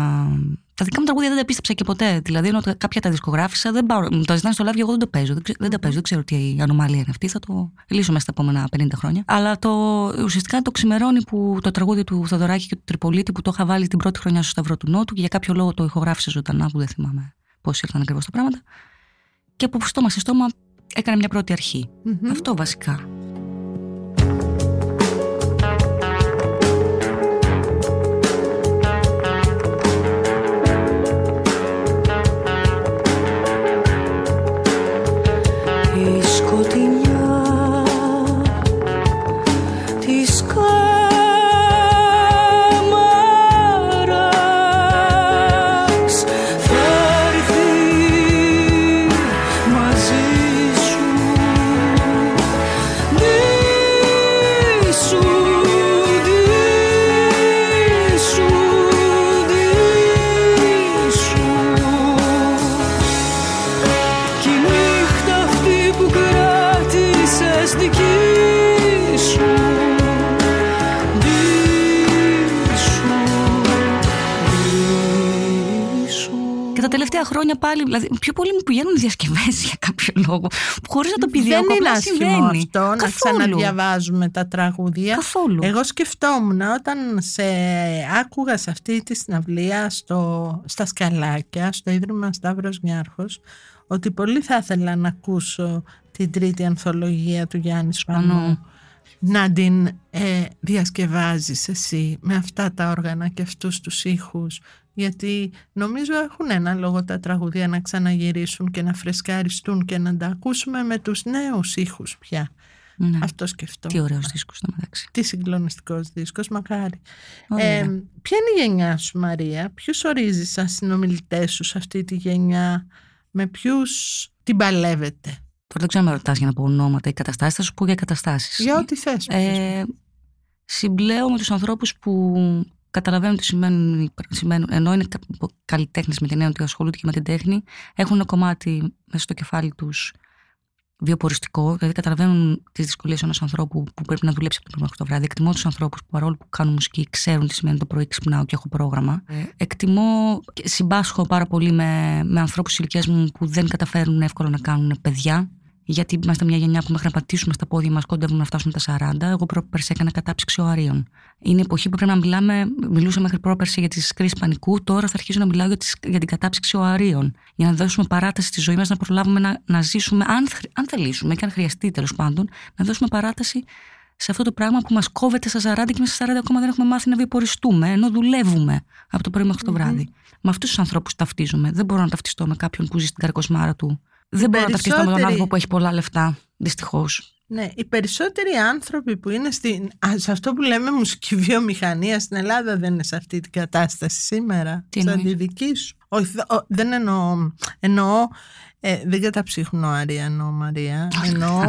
Α, τα δικά μου τραγούδια δεν τα πίστεψα και ποτέ. Δηλαδή, ενώ τα- κάποια τα δισκογράφησα, δεν πάω, μου τα ζητάνε στο live και εγώ δεν το παίζω. Δεν, ξε- δεν τα παίζω, δεν ξέρω τι η ανομαλία είναι αυτή. Θα το λύσω μέσα στα επόμενα 50 χρόνια. Αλλά το, ουσιαστικά το ξημερώνει που το τραγούδι του Θοδωράκη και του Τριπολίτη που το είχα βάλει την πρώτη χρονιά στο Σταυρό του Νότου και για κάποιο λόγο το ηχογράφησε ζωντανά που δεν θυμάμαι πώς ήρθαν ακριβώς τα πράγματα. Και από στόμα σε στόμα έκανε μια πρώτη αρχή. Μμμ. Αυτό βασικά. Χρόνια πάλι, δηλαδή, πιο πολύ μου πηγαίνουν διασκευές για κάποιο λόγο. Χωρίς να το επιδιώκω. Δεν είναι απλά άσχημο συμβαίνει. αυτό να Καθόλου. ξαναδιαβάζουμε τα τραγούδια. Καθόλου. Εγώ σκεφτόμουν όταν σε άκουγα σε αυτή τη συναυλία στο, στα σκαλάκια, στο Ίδρυμα Σταύρος Νιάρχος, ότι πολύ θα ήθελα να ακούσω την τρίτη ανθολογία του Γιάννη Σπανού Σπανού. να την ε, διασκευάζεις εσύ με αυτά τα όργανα και αυτούς τους ήχους γιατί νομίζω έχουν ένα λόγο τα τραγουδία να ξαναγυρίσουν και να φρεσκαριστούν και να τα ακούσουμε με τους νέους ήχους πια. Ναι. Αυτό σκεφτώ. Τι ωραίος δίσκος στο μεταξύ. Τι συγκλονιστικός δίσκος, μακάρι. Ωραία. Ε, ποια είναι η γενιά σου Μαρία, ποιους ορίζεις σαν συνομιλητές σου σε αυτή τη γενιά, με ποιους την παλεύετε; Τώρα δεν ξέρω αν με ρωτάς για να πω ονόματα ή καταστάσεις, θα σου πω για καταστάσεις. Για ό,τι θες. πες μου. Ε, συμπλέω με τους ανθρώπους που καταλαβαίνουν τι σημαίνουν, σημαίνουν ενώ είναι καλλιτέχνε με την έννοια ότι ασχολούνται και με την τέχνη, έχουν ένα κομμάτι μέσα στο κεφάλι τους βιοποριστικό, δηλαδή καταλαβαίνουν τις δυσκολίες ενός ανθρώπου που πρέπει να δουλέψει από το πρωί μέχρι το βράδυ. Εκτιμώ τους ανθρώπους που παρόλο που κάνουν μουσική ξέρουν τι σημαίνει το πρωί, ξυπνάω και έχω πρόγραμμα. Εκτιμώ και συμπάσχω πάρα πολύ με, με ανθρώπους της ηλικίας μου που δεν καταφέρουν εύκολα να κάνουν παιδιά. Γιατί είμαστε μια γενιά που μέχρι να πατήσουμε στα πόδια μας κοντεύουμε να φτάσουμε τα 40. Εγώ πρόπερση έκανα κατάψυξη οαρίων. Είναι εποχή που πρέπει να μιλάμε, μιλούσα μέχρι πρόπερση για τις κρίσεις πανικού, τώρα θα αρχίσω να μιλάω για, τις, για την κατάψυξη οαρίων. Για να δώσουμε παράταση στη ζωή μας, να προλάβουμε να, να ζήσουμε, αν, χρ- αν θελήσουμε και αν χρειαστεί τέλος πάντων, να δώσουμε παράταση σε αυτό το πράγμα που μας κόβεται στα 40 και μέσα στα 40 ακόμα δεν έχουμε μάθει να βιοποριστούμε, ενώ δουλεύουμε από το πρωί μέχρι το βράδυ. Με αυτούς τους ανθρώπους ταυτίζομαι. Δεν μπορώ να ταυτιστώ με κάποιον που ζει στην καρκοσμάρα του. Δεν μπορώ να ταυτιστώ με τον περισσότεροι- άνθρωπο που έχει πολλά λεφτά. Δυστυχώς. Ναι, οι περισσότεροι άνθρωποι που είναι στην, α, σε αυτό που λέμε μουσική βιομηχανία στην Ελλάδα δεν είναι σε αυτή την κατάσταση σήμερα. Τι σαν εννοείς; τη δική σου. Όχι, δε- ο- δεν εννοώ. εννοώ ε, δεν καταψύχνω Άρια, εννοώ Μαρία. [LAUGHS] Εννοώ,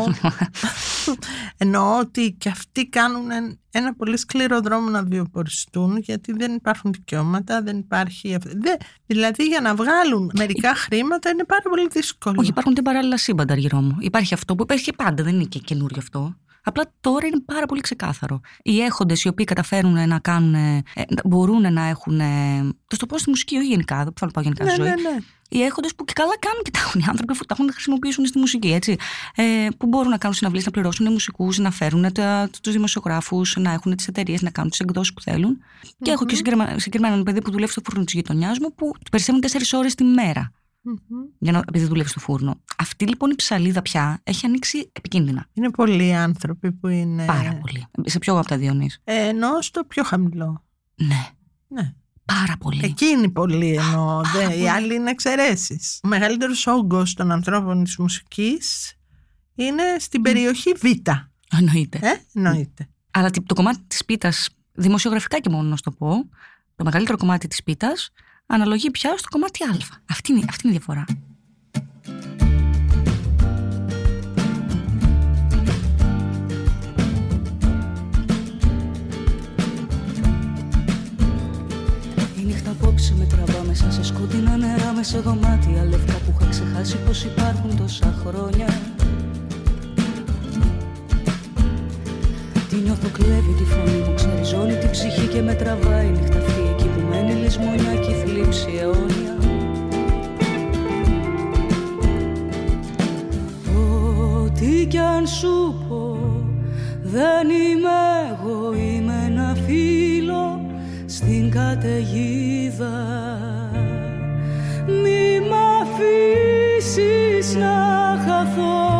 εννοώ [LAUGHS] ότι και αυτοί κάνουν εν- ένα πολύ σκληρό δρόμο να βιοποριστούν γιατί δεν υπάρχουν δικαιώματα, δεν υπάρχει... αυ- δε- δηλαδή για να βγάλουν μερικά χρήματα είναι πάρα πολύ δύσκολο. Όχι, υπάρχουν και παράλληλα σύμπαντα γύρω μου. Υπάρχει αυτό που υπάρχει και πάντα, δεν είναι και καινούριο αυτό. Απλά τώρα είναι πάρα πολύ ξεκάθαρο. Οι έχοντες οι οποίοι καταφέρουν να κάνουν. ε, μπορούν να έχουν. ε, το στο πω στη μουσική, όχι γενικά, δεν θέλω να πάω γενικά ναι, στη ζωή. ναι, ναι. Οι έχοντες που και καλά κάνουν και τα έχουν οι άνθρωποι που τα έχουν να χρησιμοποιήσουν στη μουσική, έτσι. Ε, που μπορούν να κάνουν συναυλίες, να πληρώσουν μουσικούς, να φέρουν τους δημοσιογράφους, να έχουν τις εταιρείες, να κάνουν τις εκδόσεις που θέλουν. Και έχω και συγκεκριμένα συγκεκριμένα ένα παιδί που δουλεύει στο φούρνο τη γειτονιάς μου που του περισσεύουν 4 ώρες τη μέρα. Μμμ. Για να, επειδή δουλεύει στο φούρνο. Αυτή λοιπόν η ψαλίδα πια έχει ανοίξει επικίνδυνα. Είναι πολλοί άνθρωποι που είναι. Πάρα πολύ. Σε ποιο από τα δύο νης; Ε, εννοώ στο πιο χαμηλό. Ναι. Ναι. Πάρα πολύ. Εκείνοι πολλοί εννοώ. Πάρα Δε, οι πολύ. άλλοι είναι εξαιρέσεις. Ο μεγαλύτερος όγκος των ανθρώπων της μουσικής είναι στην περιοχή Β. Εννοείται. Ε, εννοείται. Αλλά τι- το κομμάτι της πίτας, δημοσιογραφικά και μόνο να σου το πω, το μεγαλύτερο κομμάτι της πίτας αναλογεί πια στο κομμάτι Α. Αυτή είναι, αυτή είναι η διαφορά. Η νύχτα απόψε με τραβά μέσα σε σκοτεινά νερά με σε δωμάτια λευκά που είχα ξεχάσει πως υπάρχουν τόσα χρόνια Τι νιώθω κλέβει τη φωνή μου, ξεριζώνει την ψυχή και με τραβάει νύχτα. Αυτή εκεί που μένει λησμονιά και η θλίψη αιώνια Ό,τι κι αν σου πω δεν είμαι εγώ, είμαι ένα φίλο στην καταιγίδα. Μη μ' αφήσεις να χαθώ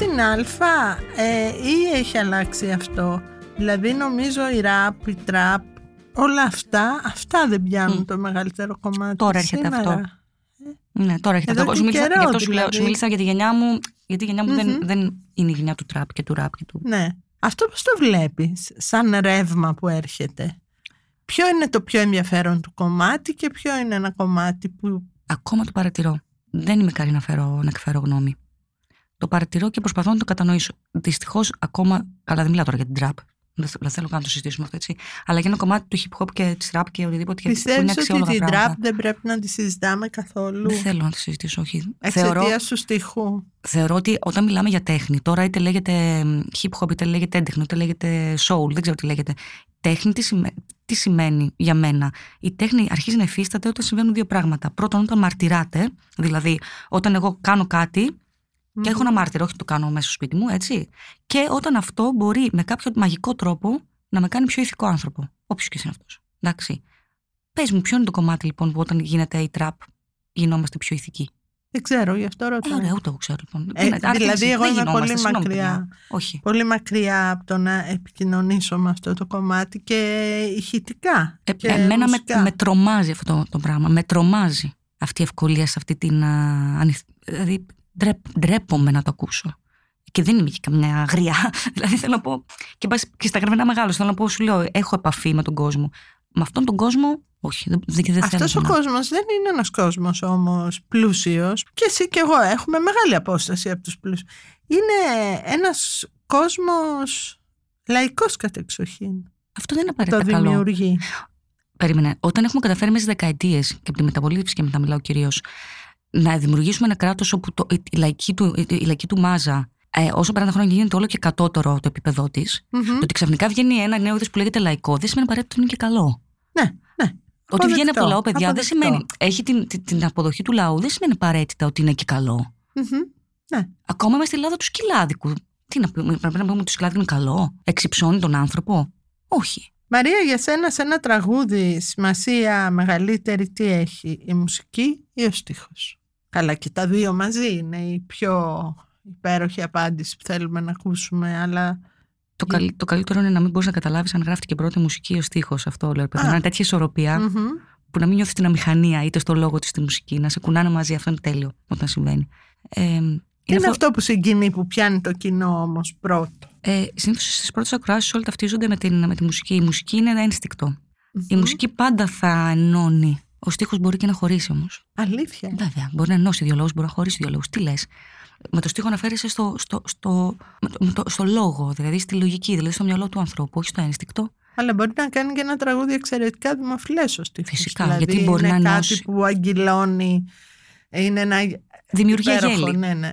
στην Α ε, ή έχει αλλάξει αυτό; Δηλαδή νομίζω η ραπ, η τραπ, όλα αυτά, αυτά δεν πιάνουν το μεγαλύτερο κομμάτι Τώρα έρχεται σήμερα. αυτό. Ναι, τώρα έρχεται Εδώ αυτό. και Σου μίλησα, καιρό, γι' αυτό σου, λέω, δηλαδή. σου μίλησα για τη γενιά μου, γιατί η γενιά μου δεν, δεν είναι η γενιά του τραπ και του ραπ και του. Ναι. Αυτό πώς το βλέπεις σαν ρεύμα που έρχεται; Ποιο είναι το πιο ενδιαφέρον του κομμάτι και ποιο είναι ένα κομμάτι που... Ακόμα το παρατηρώ. Δεν είμαι καλή να, φέρω, να εκφέρω γνώμη. Το παρατηρώ και προσπαθώ να το κατανοήσω. Δυστυχώς, ακόμα. Καλά, δεν μιλάω τώρα για την τραπ. Δεν θε- δεν θέλω καν να το συζητήσουμε αυτό έτσι. Αλλά για ένα κομμάτι του hip hop και της rap και οτιδήποτε. γιατί που είναι Πιστεύεις ότι αξιόλογα την πράγματα. τραπ δεν πρέπει να τη συζητάμε καθόλου; Δεν θέλω να το συζητήσω, όχι. Θεωρώ, εξαιτίας του στοιχού. θεωρώ ότι όταν μιλάμε για τέχνη, τώρα είτε λέγεται hip hop, είτε λέγεται έντεχνο, είτε λέγεται soul, δεν ξέρω τι λέγεται. Τέχνη τι, σημαίνει, τι σημαίνει για μένα; Η τέχνη αρχίζει να υφίσταται όταν συμβαίνουν δύο πράγματα. Πρώτον, όταν μαρτυράτε, δηλαδή όταν εγώ κάνω κάτι και έχω ένα μάρτυρο, όχι το κάνω μέσα στο σπίτι μου, έτσι. Και όταν αυτό μπορεί με κάποιο μαγικό τρόπο να με κάνει πιο ηθικό άνθρωπο. Όποιος και είναι αυτός. Εντάξει. Πες μου, ποιο είναι το κομμάτι λοιπόν που όταν γίνεται η τραπ γινόμαστε πιο ηθικοί; Δεν ξέρω, γι' αυτό Ε, ρωτάω. ωραία, ούτε εγώ ξέρω λοιπόν. Ε, Τι είναι, άρα τι δηλαδή, είναι, εγώ δεν είμαι γινόμαστε, πολύ συγγνώμη, μακριά. παιδιά. Όχι. Πολύ μακριά από το να επικοινωνήσω με αυτό το κομμάτι και ηχητικά. Ε, και εμένα με, μουσικά. με τρομάζει αυτό το, το πράγμα. Με τρομάζει αυτή η ευκολία σε αυτή την. α, ανηθ- Δηλαδή, ντρέπ, ντρέπομαι να το ακούσω. Και δεν είμαι και καμιά αγριά. [LAUGHS] δηλαδή, θέλω να πω. Και, πας- και στα γραβενά μεγάλο, θέλω να πω, σου λέω, έχω επαφή με τον κόσμο. Με αυτόν τον κόσμο, όχι. Δεν, δεν, δεν θέλω Αυτός ο να- κόσμος δεν είναι ένας κόσμος όμως πλούσιος και εσύ και εγώ έχουμε μεγάλη απόσταση από τους πλούσιους. Είναι ένας κόσμος λαϊκός κατεξοχήν. Αυτό δεν είναι Το απαραίτητα καλό. δημιουργεί. Περίμενε. Όταν έχουμε καταφέρει μέσα στις δεκαετίες και από τη μεταπολίτευση και μετά μιλάω κυρίως, να δημιουργήσουμε ένα κράτος όπου το, η, λαϊκή του, η, η λαϊκή του μάζα ε, όσο περνάνε τα χρόνια γίνεται όλο και κατώτερο το επίπεδό της, Μμμ. το ότι ξαφνικά βγαίνει ένα νέο είδος που λέγεται λαϊκό, δεν σημαίνει απαραίτητα ότι είναι και καλό. Ναι, ναι. Ότι βγαίνει από το Αποδεκτό, λαό, παιδιά, δεν αποδεκτό. σημαίνει. Έχει την, την, την αποδοχή του λαού, δεν σημαίνει απαραίτητα ότι είναι και καλό. Μμμ. Ναι. Ακόμα είμαστε στη Ελλάδα του σκυλάδικου. Τι να πούμε, πρέπει να πούμε ότι το σκυλάδικο είναι καλό. Εξυψώνει τον άνθρωπο. Όχι. Μαρία, για σένα σε ένα τραγούδι σημασία μεγαλύτερη τι έχει, η μουσική ή ο στίχος; Καλά και τα δύο μαζί είναι η πιο υπέροχη απάντηση που θέλουμε να ακούσουμε, αλλά Το, καλ- το καλύτερο είναι να μην μπορείς να καταλάβεις αν γράφτηκε πρώτη μουσική ή ο στίχος. Αυτό λέω. Πρέπει Α. να είναι τέτοια ισορροπία Μμμ. που να μην νιώθεις την αμηχανία είτε στο λόγο της στη μουσική. Να σε κουνάνε μαζί. Αυτό είναι τέλειο όταν συμβαίνει. Ε, είναι είναι αυτό που συγκινεί που πιάνει το κοινό όμως πρώτο. Ε, Συνήθως στις πρώτες ακροάσεις όλοι ταυτίζονται με, την, με τη μουσική. Η μουσική είναι ένα ένστικτο. Η μουσική πάντα θα ενώνει. Ο στίχος μπορεί και να χωρίσει όμως. Αλήθεια. Βέβαια, μπορεί να ενώσει δύο λόγους, μπορεί να χωρίσει δύο λόγους. Τι λες; Με το στίχο αναφέρεσαι στο, στο, στο, με το- με το- στο λόγο, δηλαδή στη λογική, δηλαδή στο μυαλό του ανθρώπου, όχι στο ένστικτο. Αλλά μπορεί να κάνει και ένα τραγούδι εξαιρετικά δημοφιλές ο στίχος. Φυσικά, δηλαδή γιατί μπορεί είναι να κάτι ενώσει- που αγγυλώνει, είναι ένα Δημιουργεί υπέροχο, γέλη. ναι, ναι, ναι.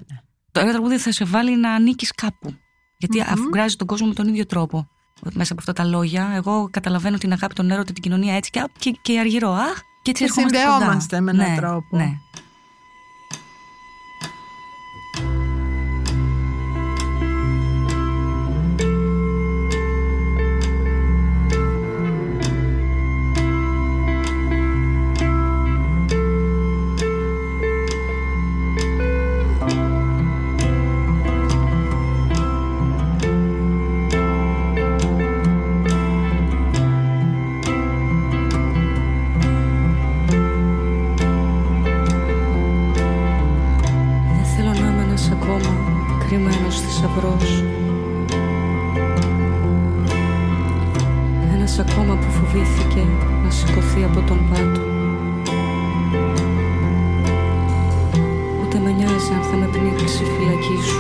Το ένα τραγούδι θα σε βάλει να ανήκεις κάπου. Γιατί Μμμ. αφουγκράζει τον κόσμο με τον ίδιο τρόπο. Μέσα από αυτά τα λόγια, εγώ καταλαβαίνω την αγάπη, τον έρωτα, την κοινωνία έτσι και, και, και αργυρό. Αχ, και έτσι Και ερχόμαστε κοντά. συνδεόμαστε με έναν Ναι, τρόπο. Ναι. Κρυμμένος θησαυρός Ένας ακόμα που φοβήθηκε να σηκωθεί από τον πάτο. Ούτε με νοιάζει αν θα με πνίξει η φυλακής. σου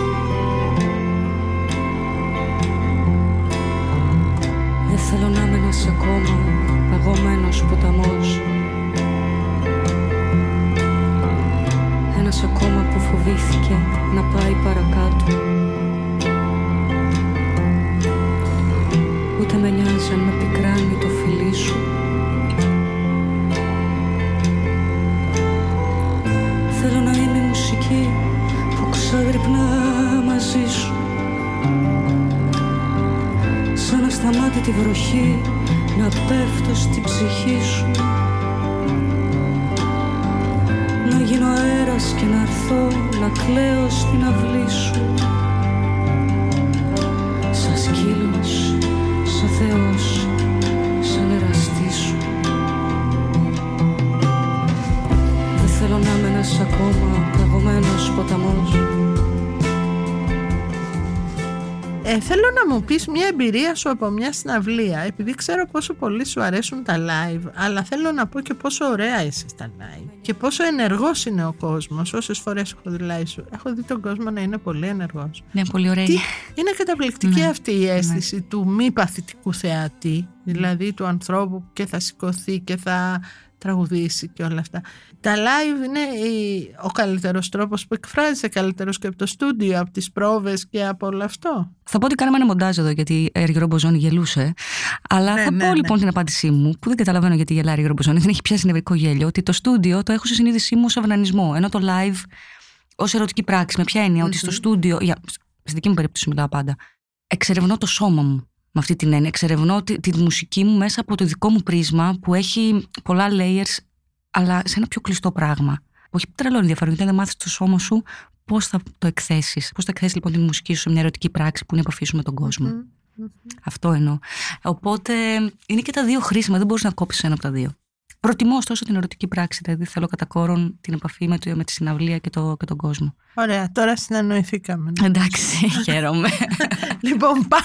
εμπειρία σου από μια συναυλία επειδή ξέρω πόσο πολύ σου αρέσουν τα live αλλά θέλω να πω και πόσο ωραία είσαι στα live και πόσο ενεργός είναι ο κόσμος όσες φορές έχω δει live σου. Έχω δει τον κόσμο να είναι πολύ ενεργός. Ναι, πολύ ωραία. Τι, είναι. καταπληκτική Ναι, αυτή η αίσθηση του μη παθητικού θεατή, δηλαδή του ανθρώπου που και θα σηκωθεί και θα τραγουδήσει και όλα αυτά. Τα live είναι η- ο καλύτερος τρόπος που εκφράζεσαι καλύτερος και από το στούντιο, από τις πρόβες και από όλο αυτό. Θα πω ότι κάναμε ένα μοντάζ εδώ γιατί η Αργυρό Μποζόνη γελούσε. Αλλά Ναι, θα ναι, πω ναι. λοιπόν την απάντησή μου, που δεν καταλαβαίνω γιατί γελάει η Αργυρό Μποζόνη, δεν έχει πιάσει νευρικό γέλιο, ότι το στούντιο το έχω στη συνείδησή μου ως αυνανισμό. Ενώ το live ως ερωτική πράξη. Με ποια έννοια, ότι στο στούντιο. Για, στη δική μου περίπτωση μιλάω πάντα. Εξερευνώ το σώμα μου με αυτή την έννοια. Εξερευνώ τη, τη μουσική μου μέσα από το δικό μου πρίσμα που έχει πολλά layers, αλλά σε ένα πιο κλειστό πράγμα. Που έχει τρελό ενδιαφέρον, γιατί δεν μάθεις το σώμα σου πώς θα το εκθέσεις. Πώς θα εκθέσεις λοιπόν τη μουσική σου σε μια ερωτική πράξη που είναι επαφής σου με τον κόσμο. Αυτό εννοώ. Οπότε είναι και τα δύο χρήσιμα, δεν μπορείς να κόψεις ένα από τα δύο. Προτιμώ ωστόσο την ερωτική πράξη, δηλαδή θέλω κατά κόρον την επαφή με, το, με τη συναυλία και, το, και τον κόσμο. Ωραία, τώρα συνεννοηθήκαμε. Εντάξει, [LAUGHS] χαίρομαι. λοιπόν, πά-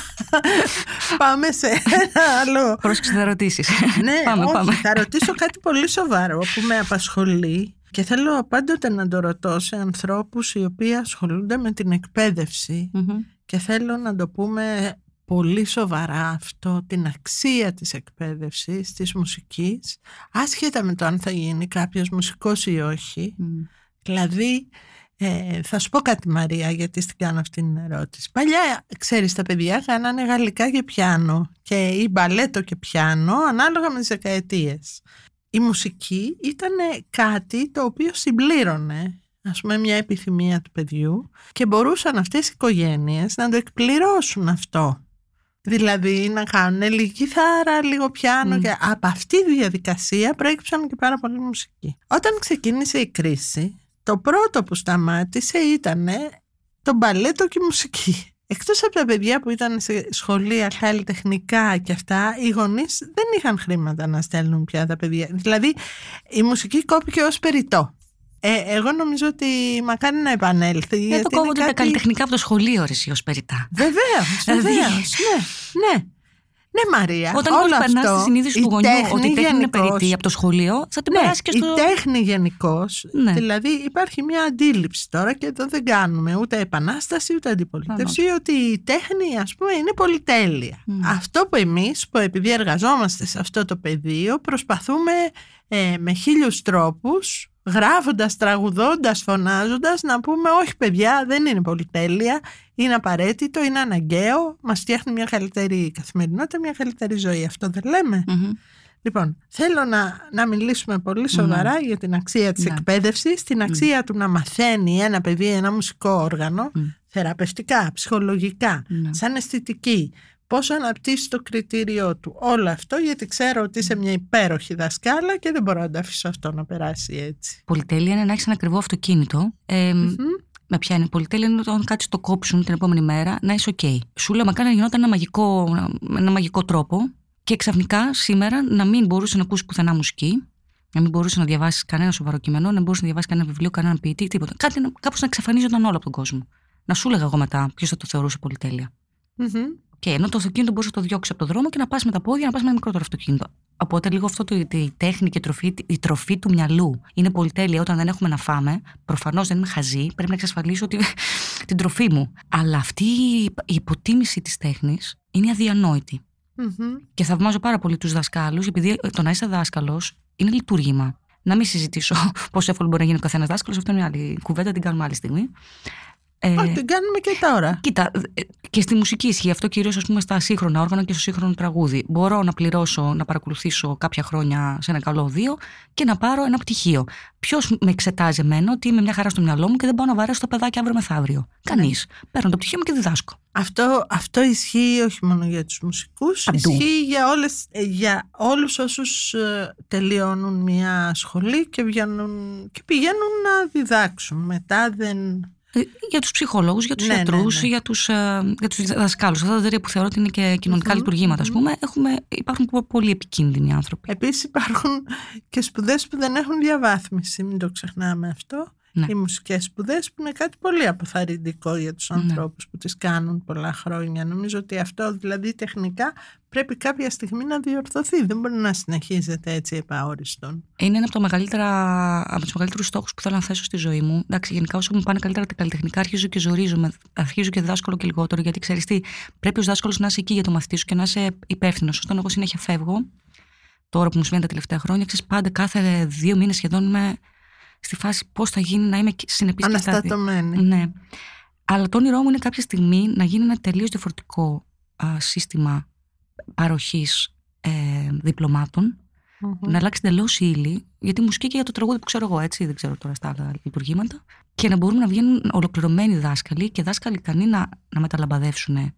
πάμε σε ένα άλλο. Πρόσεξε να ρωτήσεις. ναι, πάμε, όχι, πάμε. θα ρωτήσω κάτι πολύ σοβαρό που με απασχολεί και θέλω πάντοτε να το ρωτώ σε ανθρώπους οι οποίοι ασχολούνται με την εκπαίδευση Μμμ. και θέλω να το πούμε πολύ σοβαρά αυτό, την αξία της εκπαίδευσης, της μουσικής, άσχετα με το αν θα γίνει κάποιος μουσικός ή όχι. Μμ. Δηλαδή, Ε, θα σου πω κάτι Μαρία γιατί στην κάνω αυτή την ερώτηση. Παλιά, ξέρεις, τα παιδιά κάνανε γαλλικά και πιάνο και ή μπαλέτο και πιάνο ανάλογα με τις δεκαετίες. Η μουσική ήταν κάτι το οποίο συμπλήρωνε ας πούμε μια επιθυμία του παιδιού και μπορούσαν αυτές οι οικογένειες να το εκπληρώσουν αυτό. Δηλαδή να κάνουν λίγη κιθάρα, λίγο πιάνο και από αυτή τη διαδικασία προέκυψαν και πάρα πολύ μουσική. Όταν ξεκίνησε η κρίση, το πρώτο που σταμάτησε ήταν το μπαλέτο και η μουσική. Εκτός από τα παιδιά που ήταν σε σχολεία καλλιτεχνικά και αυτά, οι γονείς δεν είχαν χρήματα να στέλνουν πια τα παιδιά. Δηλαδή η μουσική κόπηκε ως περιττό. Ε, εγώ νομίζω ότι μακάρι να επανέλθει. Εδώ γιατί κόβονται είναι τα κάτι- καλλιτεχνικά από το σχολείο, ρε, εσύ, ως περιτά. Βεβαίως, Δηλαδή- βεβαίως. ναι, ναι. Ναι, Μαρία. Όταν όλο όλο περνάς αυτό, τη συνείδηση η του γονιού ότι η τέχνη είναι γενικώς- περιττή από το σχολείο, θα την Ναι, περάσεις και στο. η τέχνη γενικώς. Ναι. Δηλαδή υπάρχει μια αντίληψη τώρα και εδώ δεν κάνουμε ούτε επανάσταση ούτε αντιπολίτευση ότι η τέχνη ας πούμε είναι πολυτέλεια. Μμ. Αυτό που εμείς που επειδή εργαζόμαστε σε αυτό το πεδίο προσπαθούμε ε, με χίλιους τρόπους γράφοντας, τραγουδώντας, φωνάζοντας να πούμε όχι παιδιά δεν είναι πολυτέλεια είναι απαραίτητο, είναι αναγκαίο μας φτιάχνει μια καλύτερη καθημερινότητα, μια καλύτερη ζωή αυτό δεν λέμε Μμμ. Λοιπόν, θέλω να, να μιλήσουμε πολύ σοβαρά για την αξία της Ναι. εκπαίδευσης, την αξία του να μαθαίνει ένα παιδί ένα μουσικό όργανο, Μμ. θεραπευτικά, ψυχολογικά, Ναι. σαν αισθητική, πόσο αναπτύσσει το κριτήριό του. Όλο αυτό γιατί ξέρω ότι είσαι μια υπέροχη δασκάλα και δεν μπορώ να το αφήσω αυτό να περάσει έτσι. Πολυτέλεια είναι να έχεις ένα ακριβό αυτοκίνητο. Ε, Μμμ. Με πιάνει πολυτέλεια είναι όταν κάτσεις σου κόψουν την επόμενη μέρα να είσαι οκ. Σου λέω μακάρι να γινόταν ένα μαγικό, με ένα μαγικό τρόπο και ξαφνικά σήμερα να μην μπορούσε να ακούσεις πουθενά μουσική, να μην μπορούσε να διαβάσεις κανένα σοβαρό κείμενο, να μην μπορούσε να διαβάσεις κανένα βιβλίο, κανέναν ποιητή, τίποτα. Κάτι να- κάπως να εξαφανίζονταν όλο από τον κόσμο. Να σου έλεγα εγώ μετά ποιος θα το θεωρούσε πολυτέλεια. Μμμ. Και ενώ το αυτοκίνητο μπορούσε να το διώξεις από το δρόμο και να πας με τα πόδια, να πας με ένα μικρότερο αυτοκίνητο. Οπότε λίγο αυτό το, η τέχνη και η τροφή, η τροφή του μυαλού είναι πολυτέλεια όταν δεν έχουμε να φάμε. Προφανώς δεν είμαι χαζή, πρέπει να εξασφαλίσω ότι, [LAUGHS] την τροφή μου. Αλλά αυτή η η υποτίμηση της τέχνης είναι αδιανόητη. Μμμ. Και θαυμάζω πάρα πολύ τους δασκάλους, επειδή το να είσαι δάσκαλος είναι λειτουργήμα. Να μην συζητήσω [LAUGHS] πόσο εύκολο μπορεί να γίνει ο καθένας δάσκαλος, αυτό είναι μια άλλη κουβέντα, την κάνουμε άλλη στιγμή. Ε, Όχι, την κάνουμε και τώρα. Κοίτα, ε, και στη μουσική ισχύει αυτό κυρίως στα σύγχρονα όργανα και στο σύγχρονο τραγούδι. Μπορώ να πληρώσω, να παρακολουθήσω κάποια χρόνια σε ένα καλό οδείο και να πάρω ένα πτυχίο. Ποιος με εξετάζει εμένα ότι είμαι μια χαρά στο μυαλό μου και δεν πάω να βαρέσω το παιδάκι αύριο μεθαύριο. Κανείς. Παίρνω το πτυχίο μου και διδάσκω. Αυτό, αυτό ισχύει όχι μόνο για τους μουσικούς, Παντού. ισχύει για, όλες, ε, για όλους όσους ε, τελειώνουν μια σχολή και, βγαίνουν, και πηγαίνουν να διδάξουν. Μετά δεν... Ε, Για τους ψυχολόγους, για τους Ναι, ναι, γιατρούς, ναι. για τους για τους δασκάλους. Αυτά τα τρία που θεωρώ ότι είναι και κοινωνικά Μμμ, λειτουργήματα, ας μμμ. πούμε, έχουμε, υπάρχουν πο- πολύ επικίνδυνοι άνθρωποι. Επίσης υπάρχουν και σπουδές που δεν έχουν διαβάθμιση, μην το ξεχνάμε αυτό. Ναι. Οι μουσικές σπουδές που είναι κάτι πολύ αποθαρρυντικό για τους Ναι. ανθρώπους που τις κάνουν πολλά χρόνια. Νομίζω ότι αυτό δηλαδή τεχνικά πρέπει κάποια στιγμή να διορθωθεί. Δεν μπορεί να συνεχίζεται έτσι επαόριστον. Είναι ένα από, τα μεγαλύτερα, από τους μεγαλύτερους στόχους που θέλω να θέσω στη ζωή μου. Εντάξει, γενικά όσο μου πάνε καλύτερα τα καλλιτεχνικά, αρχίζω και ζορίζομαι. Αρχίζω και διδάσκω και λιγότερο. Γιατί ξέρεις τι, πρέπει ως δάσκαλος να είσαι εκεί για το μαθητή σου και να είσαι υπεύθυνος. Όταν εγώ συνέχεια φεύγω, τώρα που μου συμβαίνει τα τελευταία χρόνια, ξέρεις πάντα κάθε δύο μήνες σχεδόν είμαι στη φάση πώς θα γίνει να είμαι συνεπής και στα δύο. Αναστατωμένη. Ναι. Αλλά το όνειρό μου είναι κάποια στιγμή να γίνει ένα τελείως διαφορετικό α, σύστημα παροχής ε, διπλωμάτων Μμμ. να αλλάξει εντελώς η ύλη, γιατί η μουσική και για το τραγούδι που ξέρω εγώ έτσι, δεν ξέρω τώρα στα άλλα λειτουργήματα, και να μπορούμε να βγαίνουν ολοκληρωμένοι δάσκαλοι και δάσκαλοι ικανοί να, να μεταλαμπαδεύσουν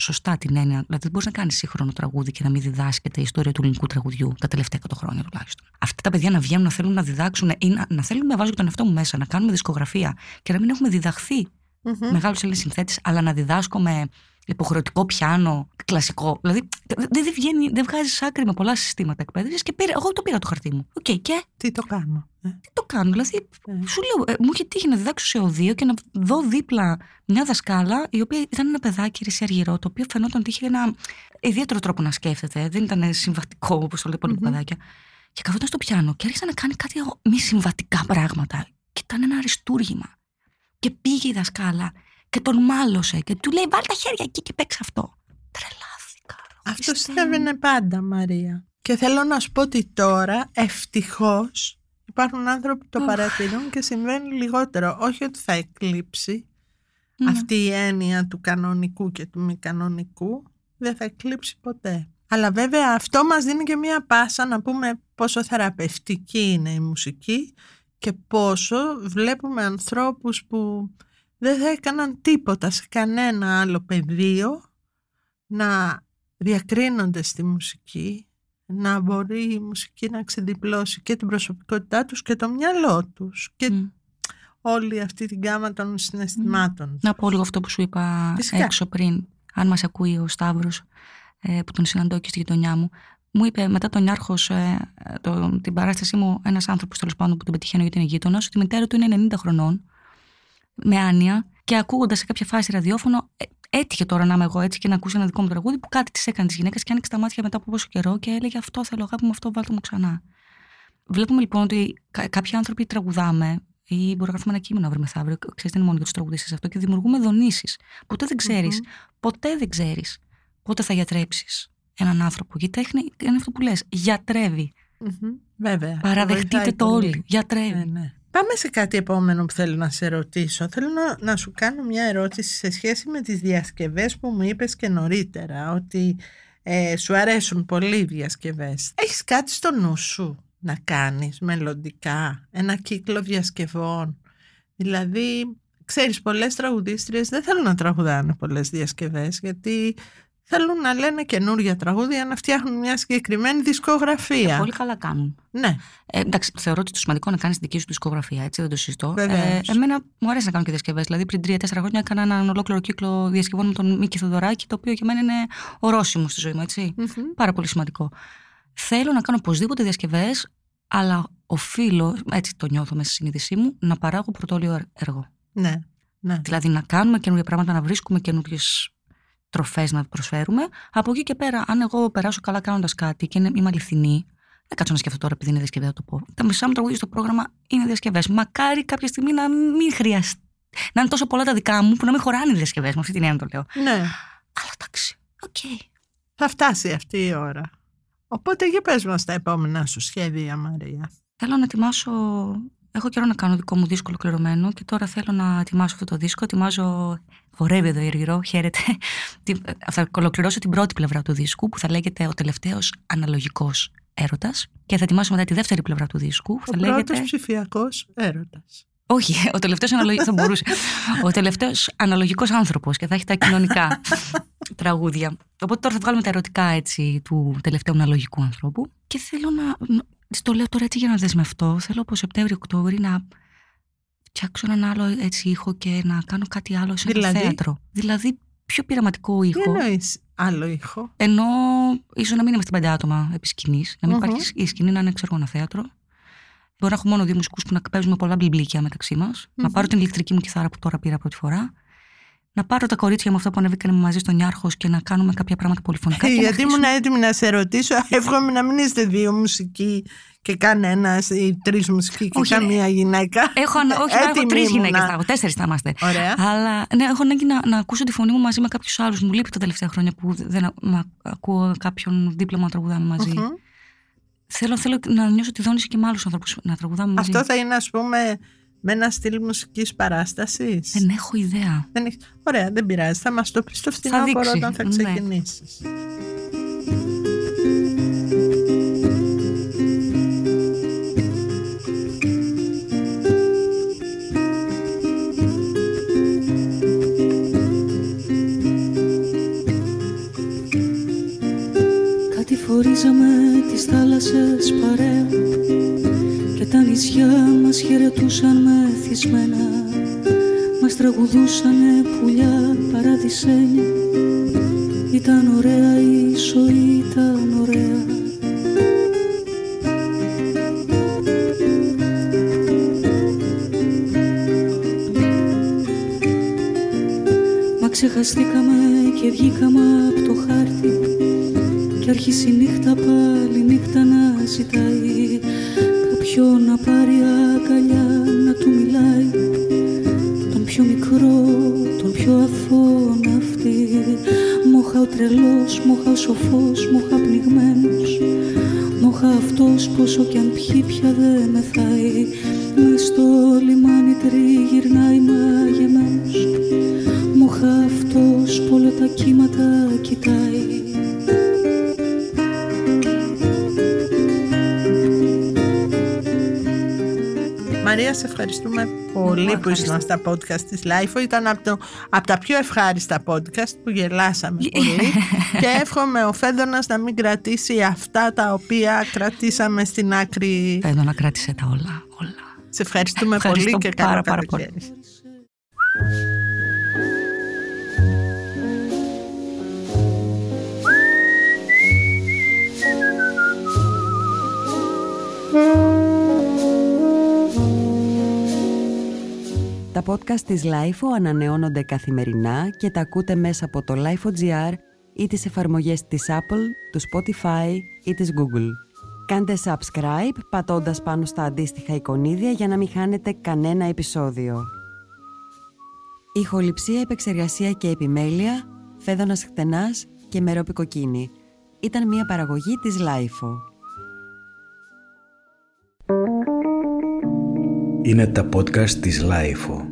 σωστά την έννοια. Δηλαδή, δεν μπορείς να κάνεις σύγχρονο τραγούδι και να μην διδάσκεται η ιστορία του ελληνικού τραγουδιού τα τελευταία 100 χρόνια τουλάχιστον. Αυτά τα παιδιά να βγαίνουν, να θέλουν να διδάξουν ή να, να θέλουν να βάζουν τον εαυτό μου μέσα, να κάνουμε δισκογραφία και να μην έχουμε διδαχθεί Μμμ. μεγάλους Έλληνες συνθέτες, αλλά να διδάσκω με υποχρεωτικό πιάνο, κλασικό. Δηλαδή δεν δεν βγαίνει, δεν βγάζει άκρη με πολλά συστήματα εκπαίδευσης και πήρα, εγώ το πήρα το χαρτί μου. Οκ, και Τι το κάνω. ε; τι το κάνω. Δηλαδή, Ε. σου λέω, ε, μου είχε τύχει να διδάξω σε ωδείο και να δω δίπλα μια δασκάλα, η οποία ήταν ένα παιδάκι ρεσί αργυρό, το οποίο φαινόταν ότι είχε ένα ιδιαίτερο τρόπο να σκέφτεται. Δεν ήταν συμβατικό, όπως το λέει πολλοί Μμμ. παιδάκια. Και καθόταν στο πιάνο και άρχισε να κάνει κάτι μη συμβατικά πράγματα. Και ήταν ένα αριστούργημα. Και πήγε η δασκάλα και τον μάλωσε και του λέει: Βάλει τα χέρια εκεί και παίξει αυτό. Τρελάθηκα. Αυτό Χριστέ μου. συνέβαινε πάντα, Μαρία. Και θέλω να σου πω ότι τώρα, ευτυχώς, Υπάρχουν άνθρωποι που το Αχ. παρατηρούν και συμβαίνει λιγότερο. Όχι ότι θα εκλείψει Ναι. αυτή η έννοια του κανονικού και του μη κανονικού, δεν θα εκλείψει ποτέ. Αλλά βέβαια αυτό μας δίνει και μία πάσα να πούμε πόσο θεραπευτική είναι η μουσική και πόσο βλέπουμε ανθρώπους που δεν θα έκαναν τίποτα σε κανένα άλλο πεδίο να διακρίνονται στη μουσική, να μπορεί η μουσική να ξεδιπλώσει και την προσωπικότητά τους και το μυαλό τους και Μμ. όλη αυτή την γάμα των συναισθημάτων. Να πω λίγο αυτό που σου είπα Φυσικά. έξω πριν, αν μας ακούει ο Σταύρος ε, που τον συναντώ και στη γειτονιά μου. Μου είπε μετά τον Νιάρχος, ε, το, την παράστασή μου, ένας άνθρωπος τέλος πάντων που τον πετυχαίνω γιατί είναι γείτονας, ότι η μητέρα του είναι 90 χρονών, με άνοια, και ακούγοντας σε κάποια φάση ραδιόφωνο, ε, έτυχε τώρα να είμαι εγώ έτσι και να ακούσει ένα δικό μου τραγούδι που κάτι της έκανε της γυναίκας και άνοιξε τα μάτια μετά από πόσο καιρό και έλεγε Αυτό θέλω, αγάπη μου, αυτό βάλτε μου ξανά. Βλέπουμε λοιπόν ότι κα- κάποιοι άνθρωποι τραγουδάμε ή μπορεί να γράφουμε ένα κείμενο αύριο μεθαύριο. Ξέρετε, δεν είναι μόνο για τους τραγουδιστές αυτό και δημιουργούμε δονήσεις. Ποτέ δεν ξέρεις, Μμμ. ποτέ δεν ξέρεις πότε θα γιατρέψεις έναν άνθρωπο. Γιατί η τέχνη είναι αυτό που λες. Γιατρεύει. Μμμ. Βέβαια. Παραδεχτείτε βοηθάει το πολύ. όλοι. Γιατρεύει. Ναι, ναι. Πάμε σε κάτι επόμενο που θέλω να σε ρωτήσω. Θέλω να, να σου κάνω μια ερώτηση σε σχέση με τις διασκευές που μου είπες και νωρίτερα, ότι ε, σου αρέσουν πολύ οι διασκευές. Έχεις κάτι στο νου σου να κάνεις μελλοντικά, ένα κύκλο διασκευών; Δηλαδή, ξέρεις, πολλές τραγουδίστριες δεν θέλουν να τραγουδάνε πολλές διασκευές, γιατί θέλουν να λένε καινούργια τραγούδια, να φτιάχνουν μια συγκεκριμένη δισκογραφία. Πολύ καλά κάνουν. Ναι. Ε, εντάξει, θεωρώ ότι το σημαντικό είναι να κάνεις τη δική σου δισκογραφία, έτσι, δεν το συζητώ. Βεβαίως. Ε, εμένα μου αρέσει να κάνω και διασκευές. Δηλαδή, πριν τρία-τέσσερα χρόνια έκανα έναν ολόκληρο κύκλο διασκευών με τον Μίκη Θεοδωράκη, το οποίο για μένα είναι ορόσημο στη ζωή μου, έτσι. Μμμ. Πάρα πολύ σημαντικό. Θέλω να κάνω οπωσδήποτε διασκευές, αλλά οφείλω, έτσι το νιώθω μέσα στη συνείδησή μου, να παράγω πρωτόλιο έργο. Ναι. ναι. Δηλαδή να κάνουμε καινούργια πράγματα, να βρίσκουμε καινούργιες τροφές να προσφέρουμε. Από εκεί και πέρα, αν εγώ περάσω καλά κάνοντας κάτι και είναι, είμαι αληθινή, δεν κάτσω να σκεφτώ τώρα επειδή είναι διασκευή, θα το πω. Τα μισά μου τραγούδια στο πρόγραμμα είναι διασκευές. Μακάρι κάποια στιγμή να μην χρειαστεί. Να είναι τόσο πολλά τα δικά μου που να μην χωράνε οι διασκευές μου. Αυτή την έννοια το λέω. ναι. Αλλά εντάξει. Οκ. Θα φτάσει αυτή η ώρα. Οπότε για πες μας τα επόμενα σου σχέδια Μαρία. Θέλω να ετοιμάσω. Έχω καιρό να κάνω δικό μου δίσκο ολοκληρωμένο και τώρα θέλω να ετοιμάσω αυτό το δίσκο. Ετοιμάζω. Χορεύει εδώ η Αργυρώ, χαίρετε. [LAUGHS] Τι- θα ολοκληρώσω την πρώτη πλευρά του δίσκου που θα λέγεται Ο τελευταίος αναλογικός έρωτας. Και θα ετοιμάσω μετά τη δεύτερη πλευρά του δίσκου που Ο θα πρώτος λέγεται. ψηφιακός έρωτας. Όχι, [LAUGHS] ο τελευταίος αναλογικός. θα μπορούσε. Ο τελευταίος αναλογικός άνθρωπος και θα έχει τα κοινωνικά [LAUGHS] τραγούδια. Οπότε τώρα θα βγάλουμε τα ερωτικά έτσι του τελευταίου αναλογικού ανθρώπου. Και θέλω να. Το λέω τώρα έτσι για να δεσμευτώ. Θέλω από Σεπτέμβριο-Οκτώβρη να φτιάξω έναν άλλο έτσι ήχο και να κάνω κάτι άλλο σε ένα Δηλαδή; θέατρο. Δηλαδή πιο πειραματικό Τι ήχο. εννοείς άλλο ήχο; Ενώ ίσως να μην είμαστε πέντε άτομα επί σκηνής, να μην Μμμ. υπάρχει η σκηνή να είναι ξέρω, εγώ, ένα θέατρο. Μπορεί να έχω μόνο δύο μουσικούς που να παίζουμε πολλά μπλιμπλίκια μεταξύ μας. Να Μμμ. πάρω την ηλεκτρική μου κιθάρα που τώρα πήρα πρώτη φορά. Να πάρω τα κορίτσια με αυτά που ανεβήκανε μαζί στον Νιάρχο και να κάνουμε κάποια πράγματα πολυφωνικά. και να Ε, Γιατί ήμουν χτίσουμε- έτοιμη να σε ρωτήσω, [LAUGHS] εύχομαι να μην είστε δύο μουσικοί και κανένας ή τρεις μουσικοί και Όχι, καμία γυναίκα. Έχω, ανα- όχι, έχω Έτοιμη τρεις ήμουνα. γυναίκες θα έχω, τέσσερις θα είμαστε. Ωραία. Αλλά ναι, έχω ανάγκη να, να ακούσω τη φωνή μου μαζί με κάποιους άλλους. Μου λείπει τα τελευταία χρόνια που δεν α- μα, ακούω κάποιον δίπλα μου να τραγουδάμε μαζί. Μμμ. Θέλω, θέλω να νιώσω τη δόνηση και με άλλους ανθρώπους να τραγουδάμε μαζί. Αυτό θα είναι ας πούμε με ένα στυλ μουσικής παράστασης; Δεν έχω ιδέα. Δεν έχεις- Ωραία, δεν πειράζει. Θα μας το πεις στο φθινόπωρο δείξει, όταν θα ναι. ξεκινήσεις. Κάτι φορίζαμε τις θάλασσες παρέα Και τα νησιά μας χαιρετούσαν μεθυσμένα Μας τραγουδούσανε πουλιά παραδεισένια. Ήταν ωραία η ζωή, ήταν ωραία. Μα ξεχαστήκαμε και βγήκαμε από το χάρτη Κι άρχισε η νύχτα πάλι νύχτα να ζητάει Κάποιον να πάρει αγκαλιά να του μιλάει. Τον πιο μικρό, τον πιο αθώο ναυτί Μόχα ο τρελός, μόχα ο σοφός, μόχα πνιγμένος. Μοχα αυτός πόσο κι αν πιει πια δεν μεθάει. Μες στο λιμάνι τριγυρνάει μαγεμένος. Μοχα αυτός πολλά τα κύματα κοιτάει Μαρία, σε ευχαριστούμε πολύ που ήσουν στα podcast της Life. Ήταν από, το, από τα πιο ευχάριστα podcast που γελάσαμε πολύ. [LAUGHS] και εύχομαι ο Φέδωνας να μην κρατήσει αυτά τα οποία κρατήσαμε στην άκρη. Φέδωνα κράτησε τα όλα, όλα. Σε ευχαριστούμε Ευχαριστώ πολύ και πάρα, καλό πάρα πολύ. καλοκαίρι. Τα podcast της LIFO ανανεώνονται καθημερινά και τα ακούτε μέσα από το LIFO.gr ή τις εφαρμογές της Apple, του Spotify ή της Google. Κάντε subscribe πατώντας πάνω στα αντίστοιχα εικονίδια για να μην χάνετε κανένα επεισόδιο. Ηχοληψία, επεξεργασία και επιμέλεια, Φέδωνας Χτενάς και Μερόπη Κοκκίνη. Ήταν μια παραγωγή της LIFO. Είναι τα podcast της Lifeo.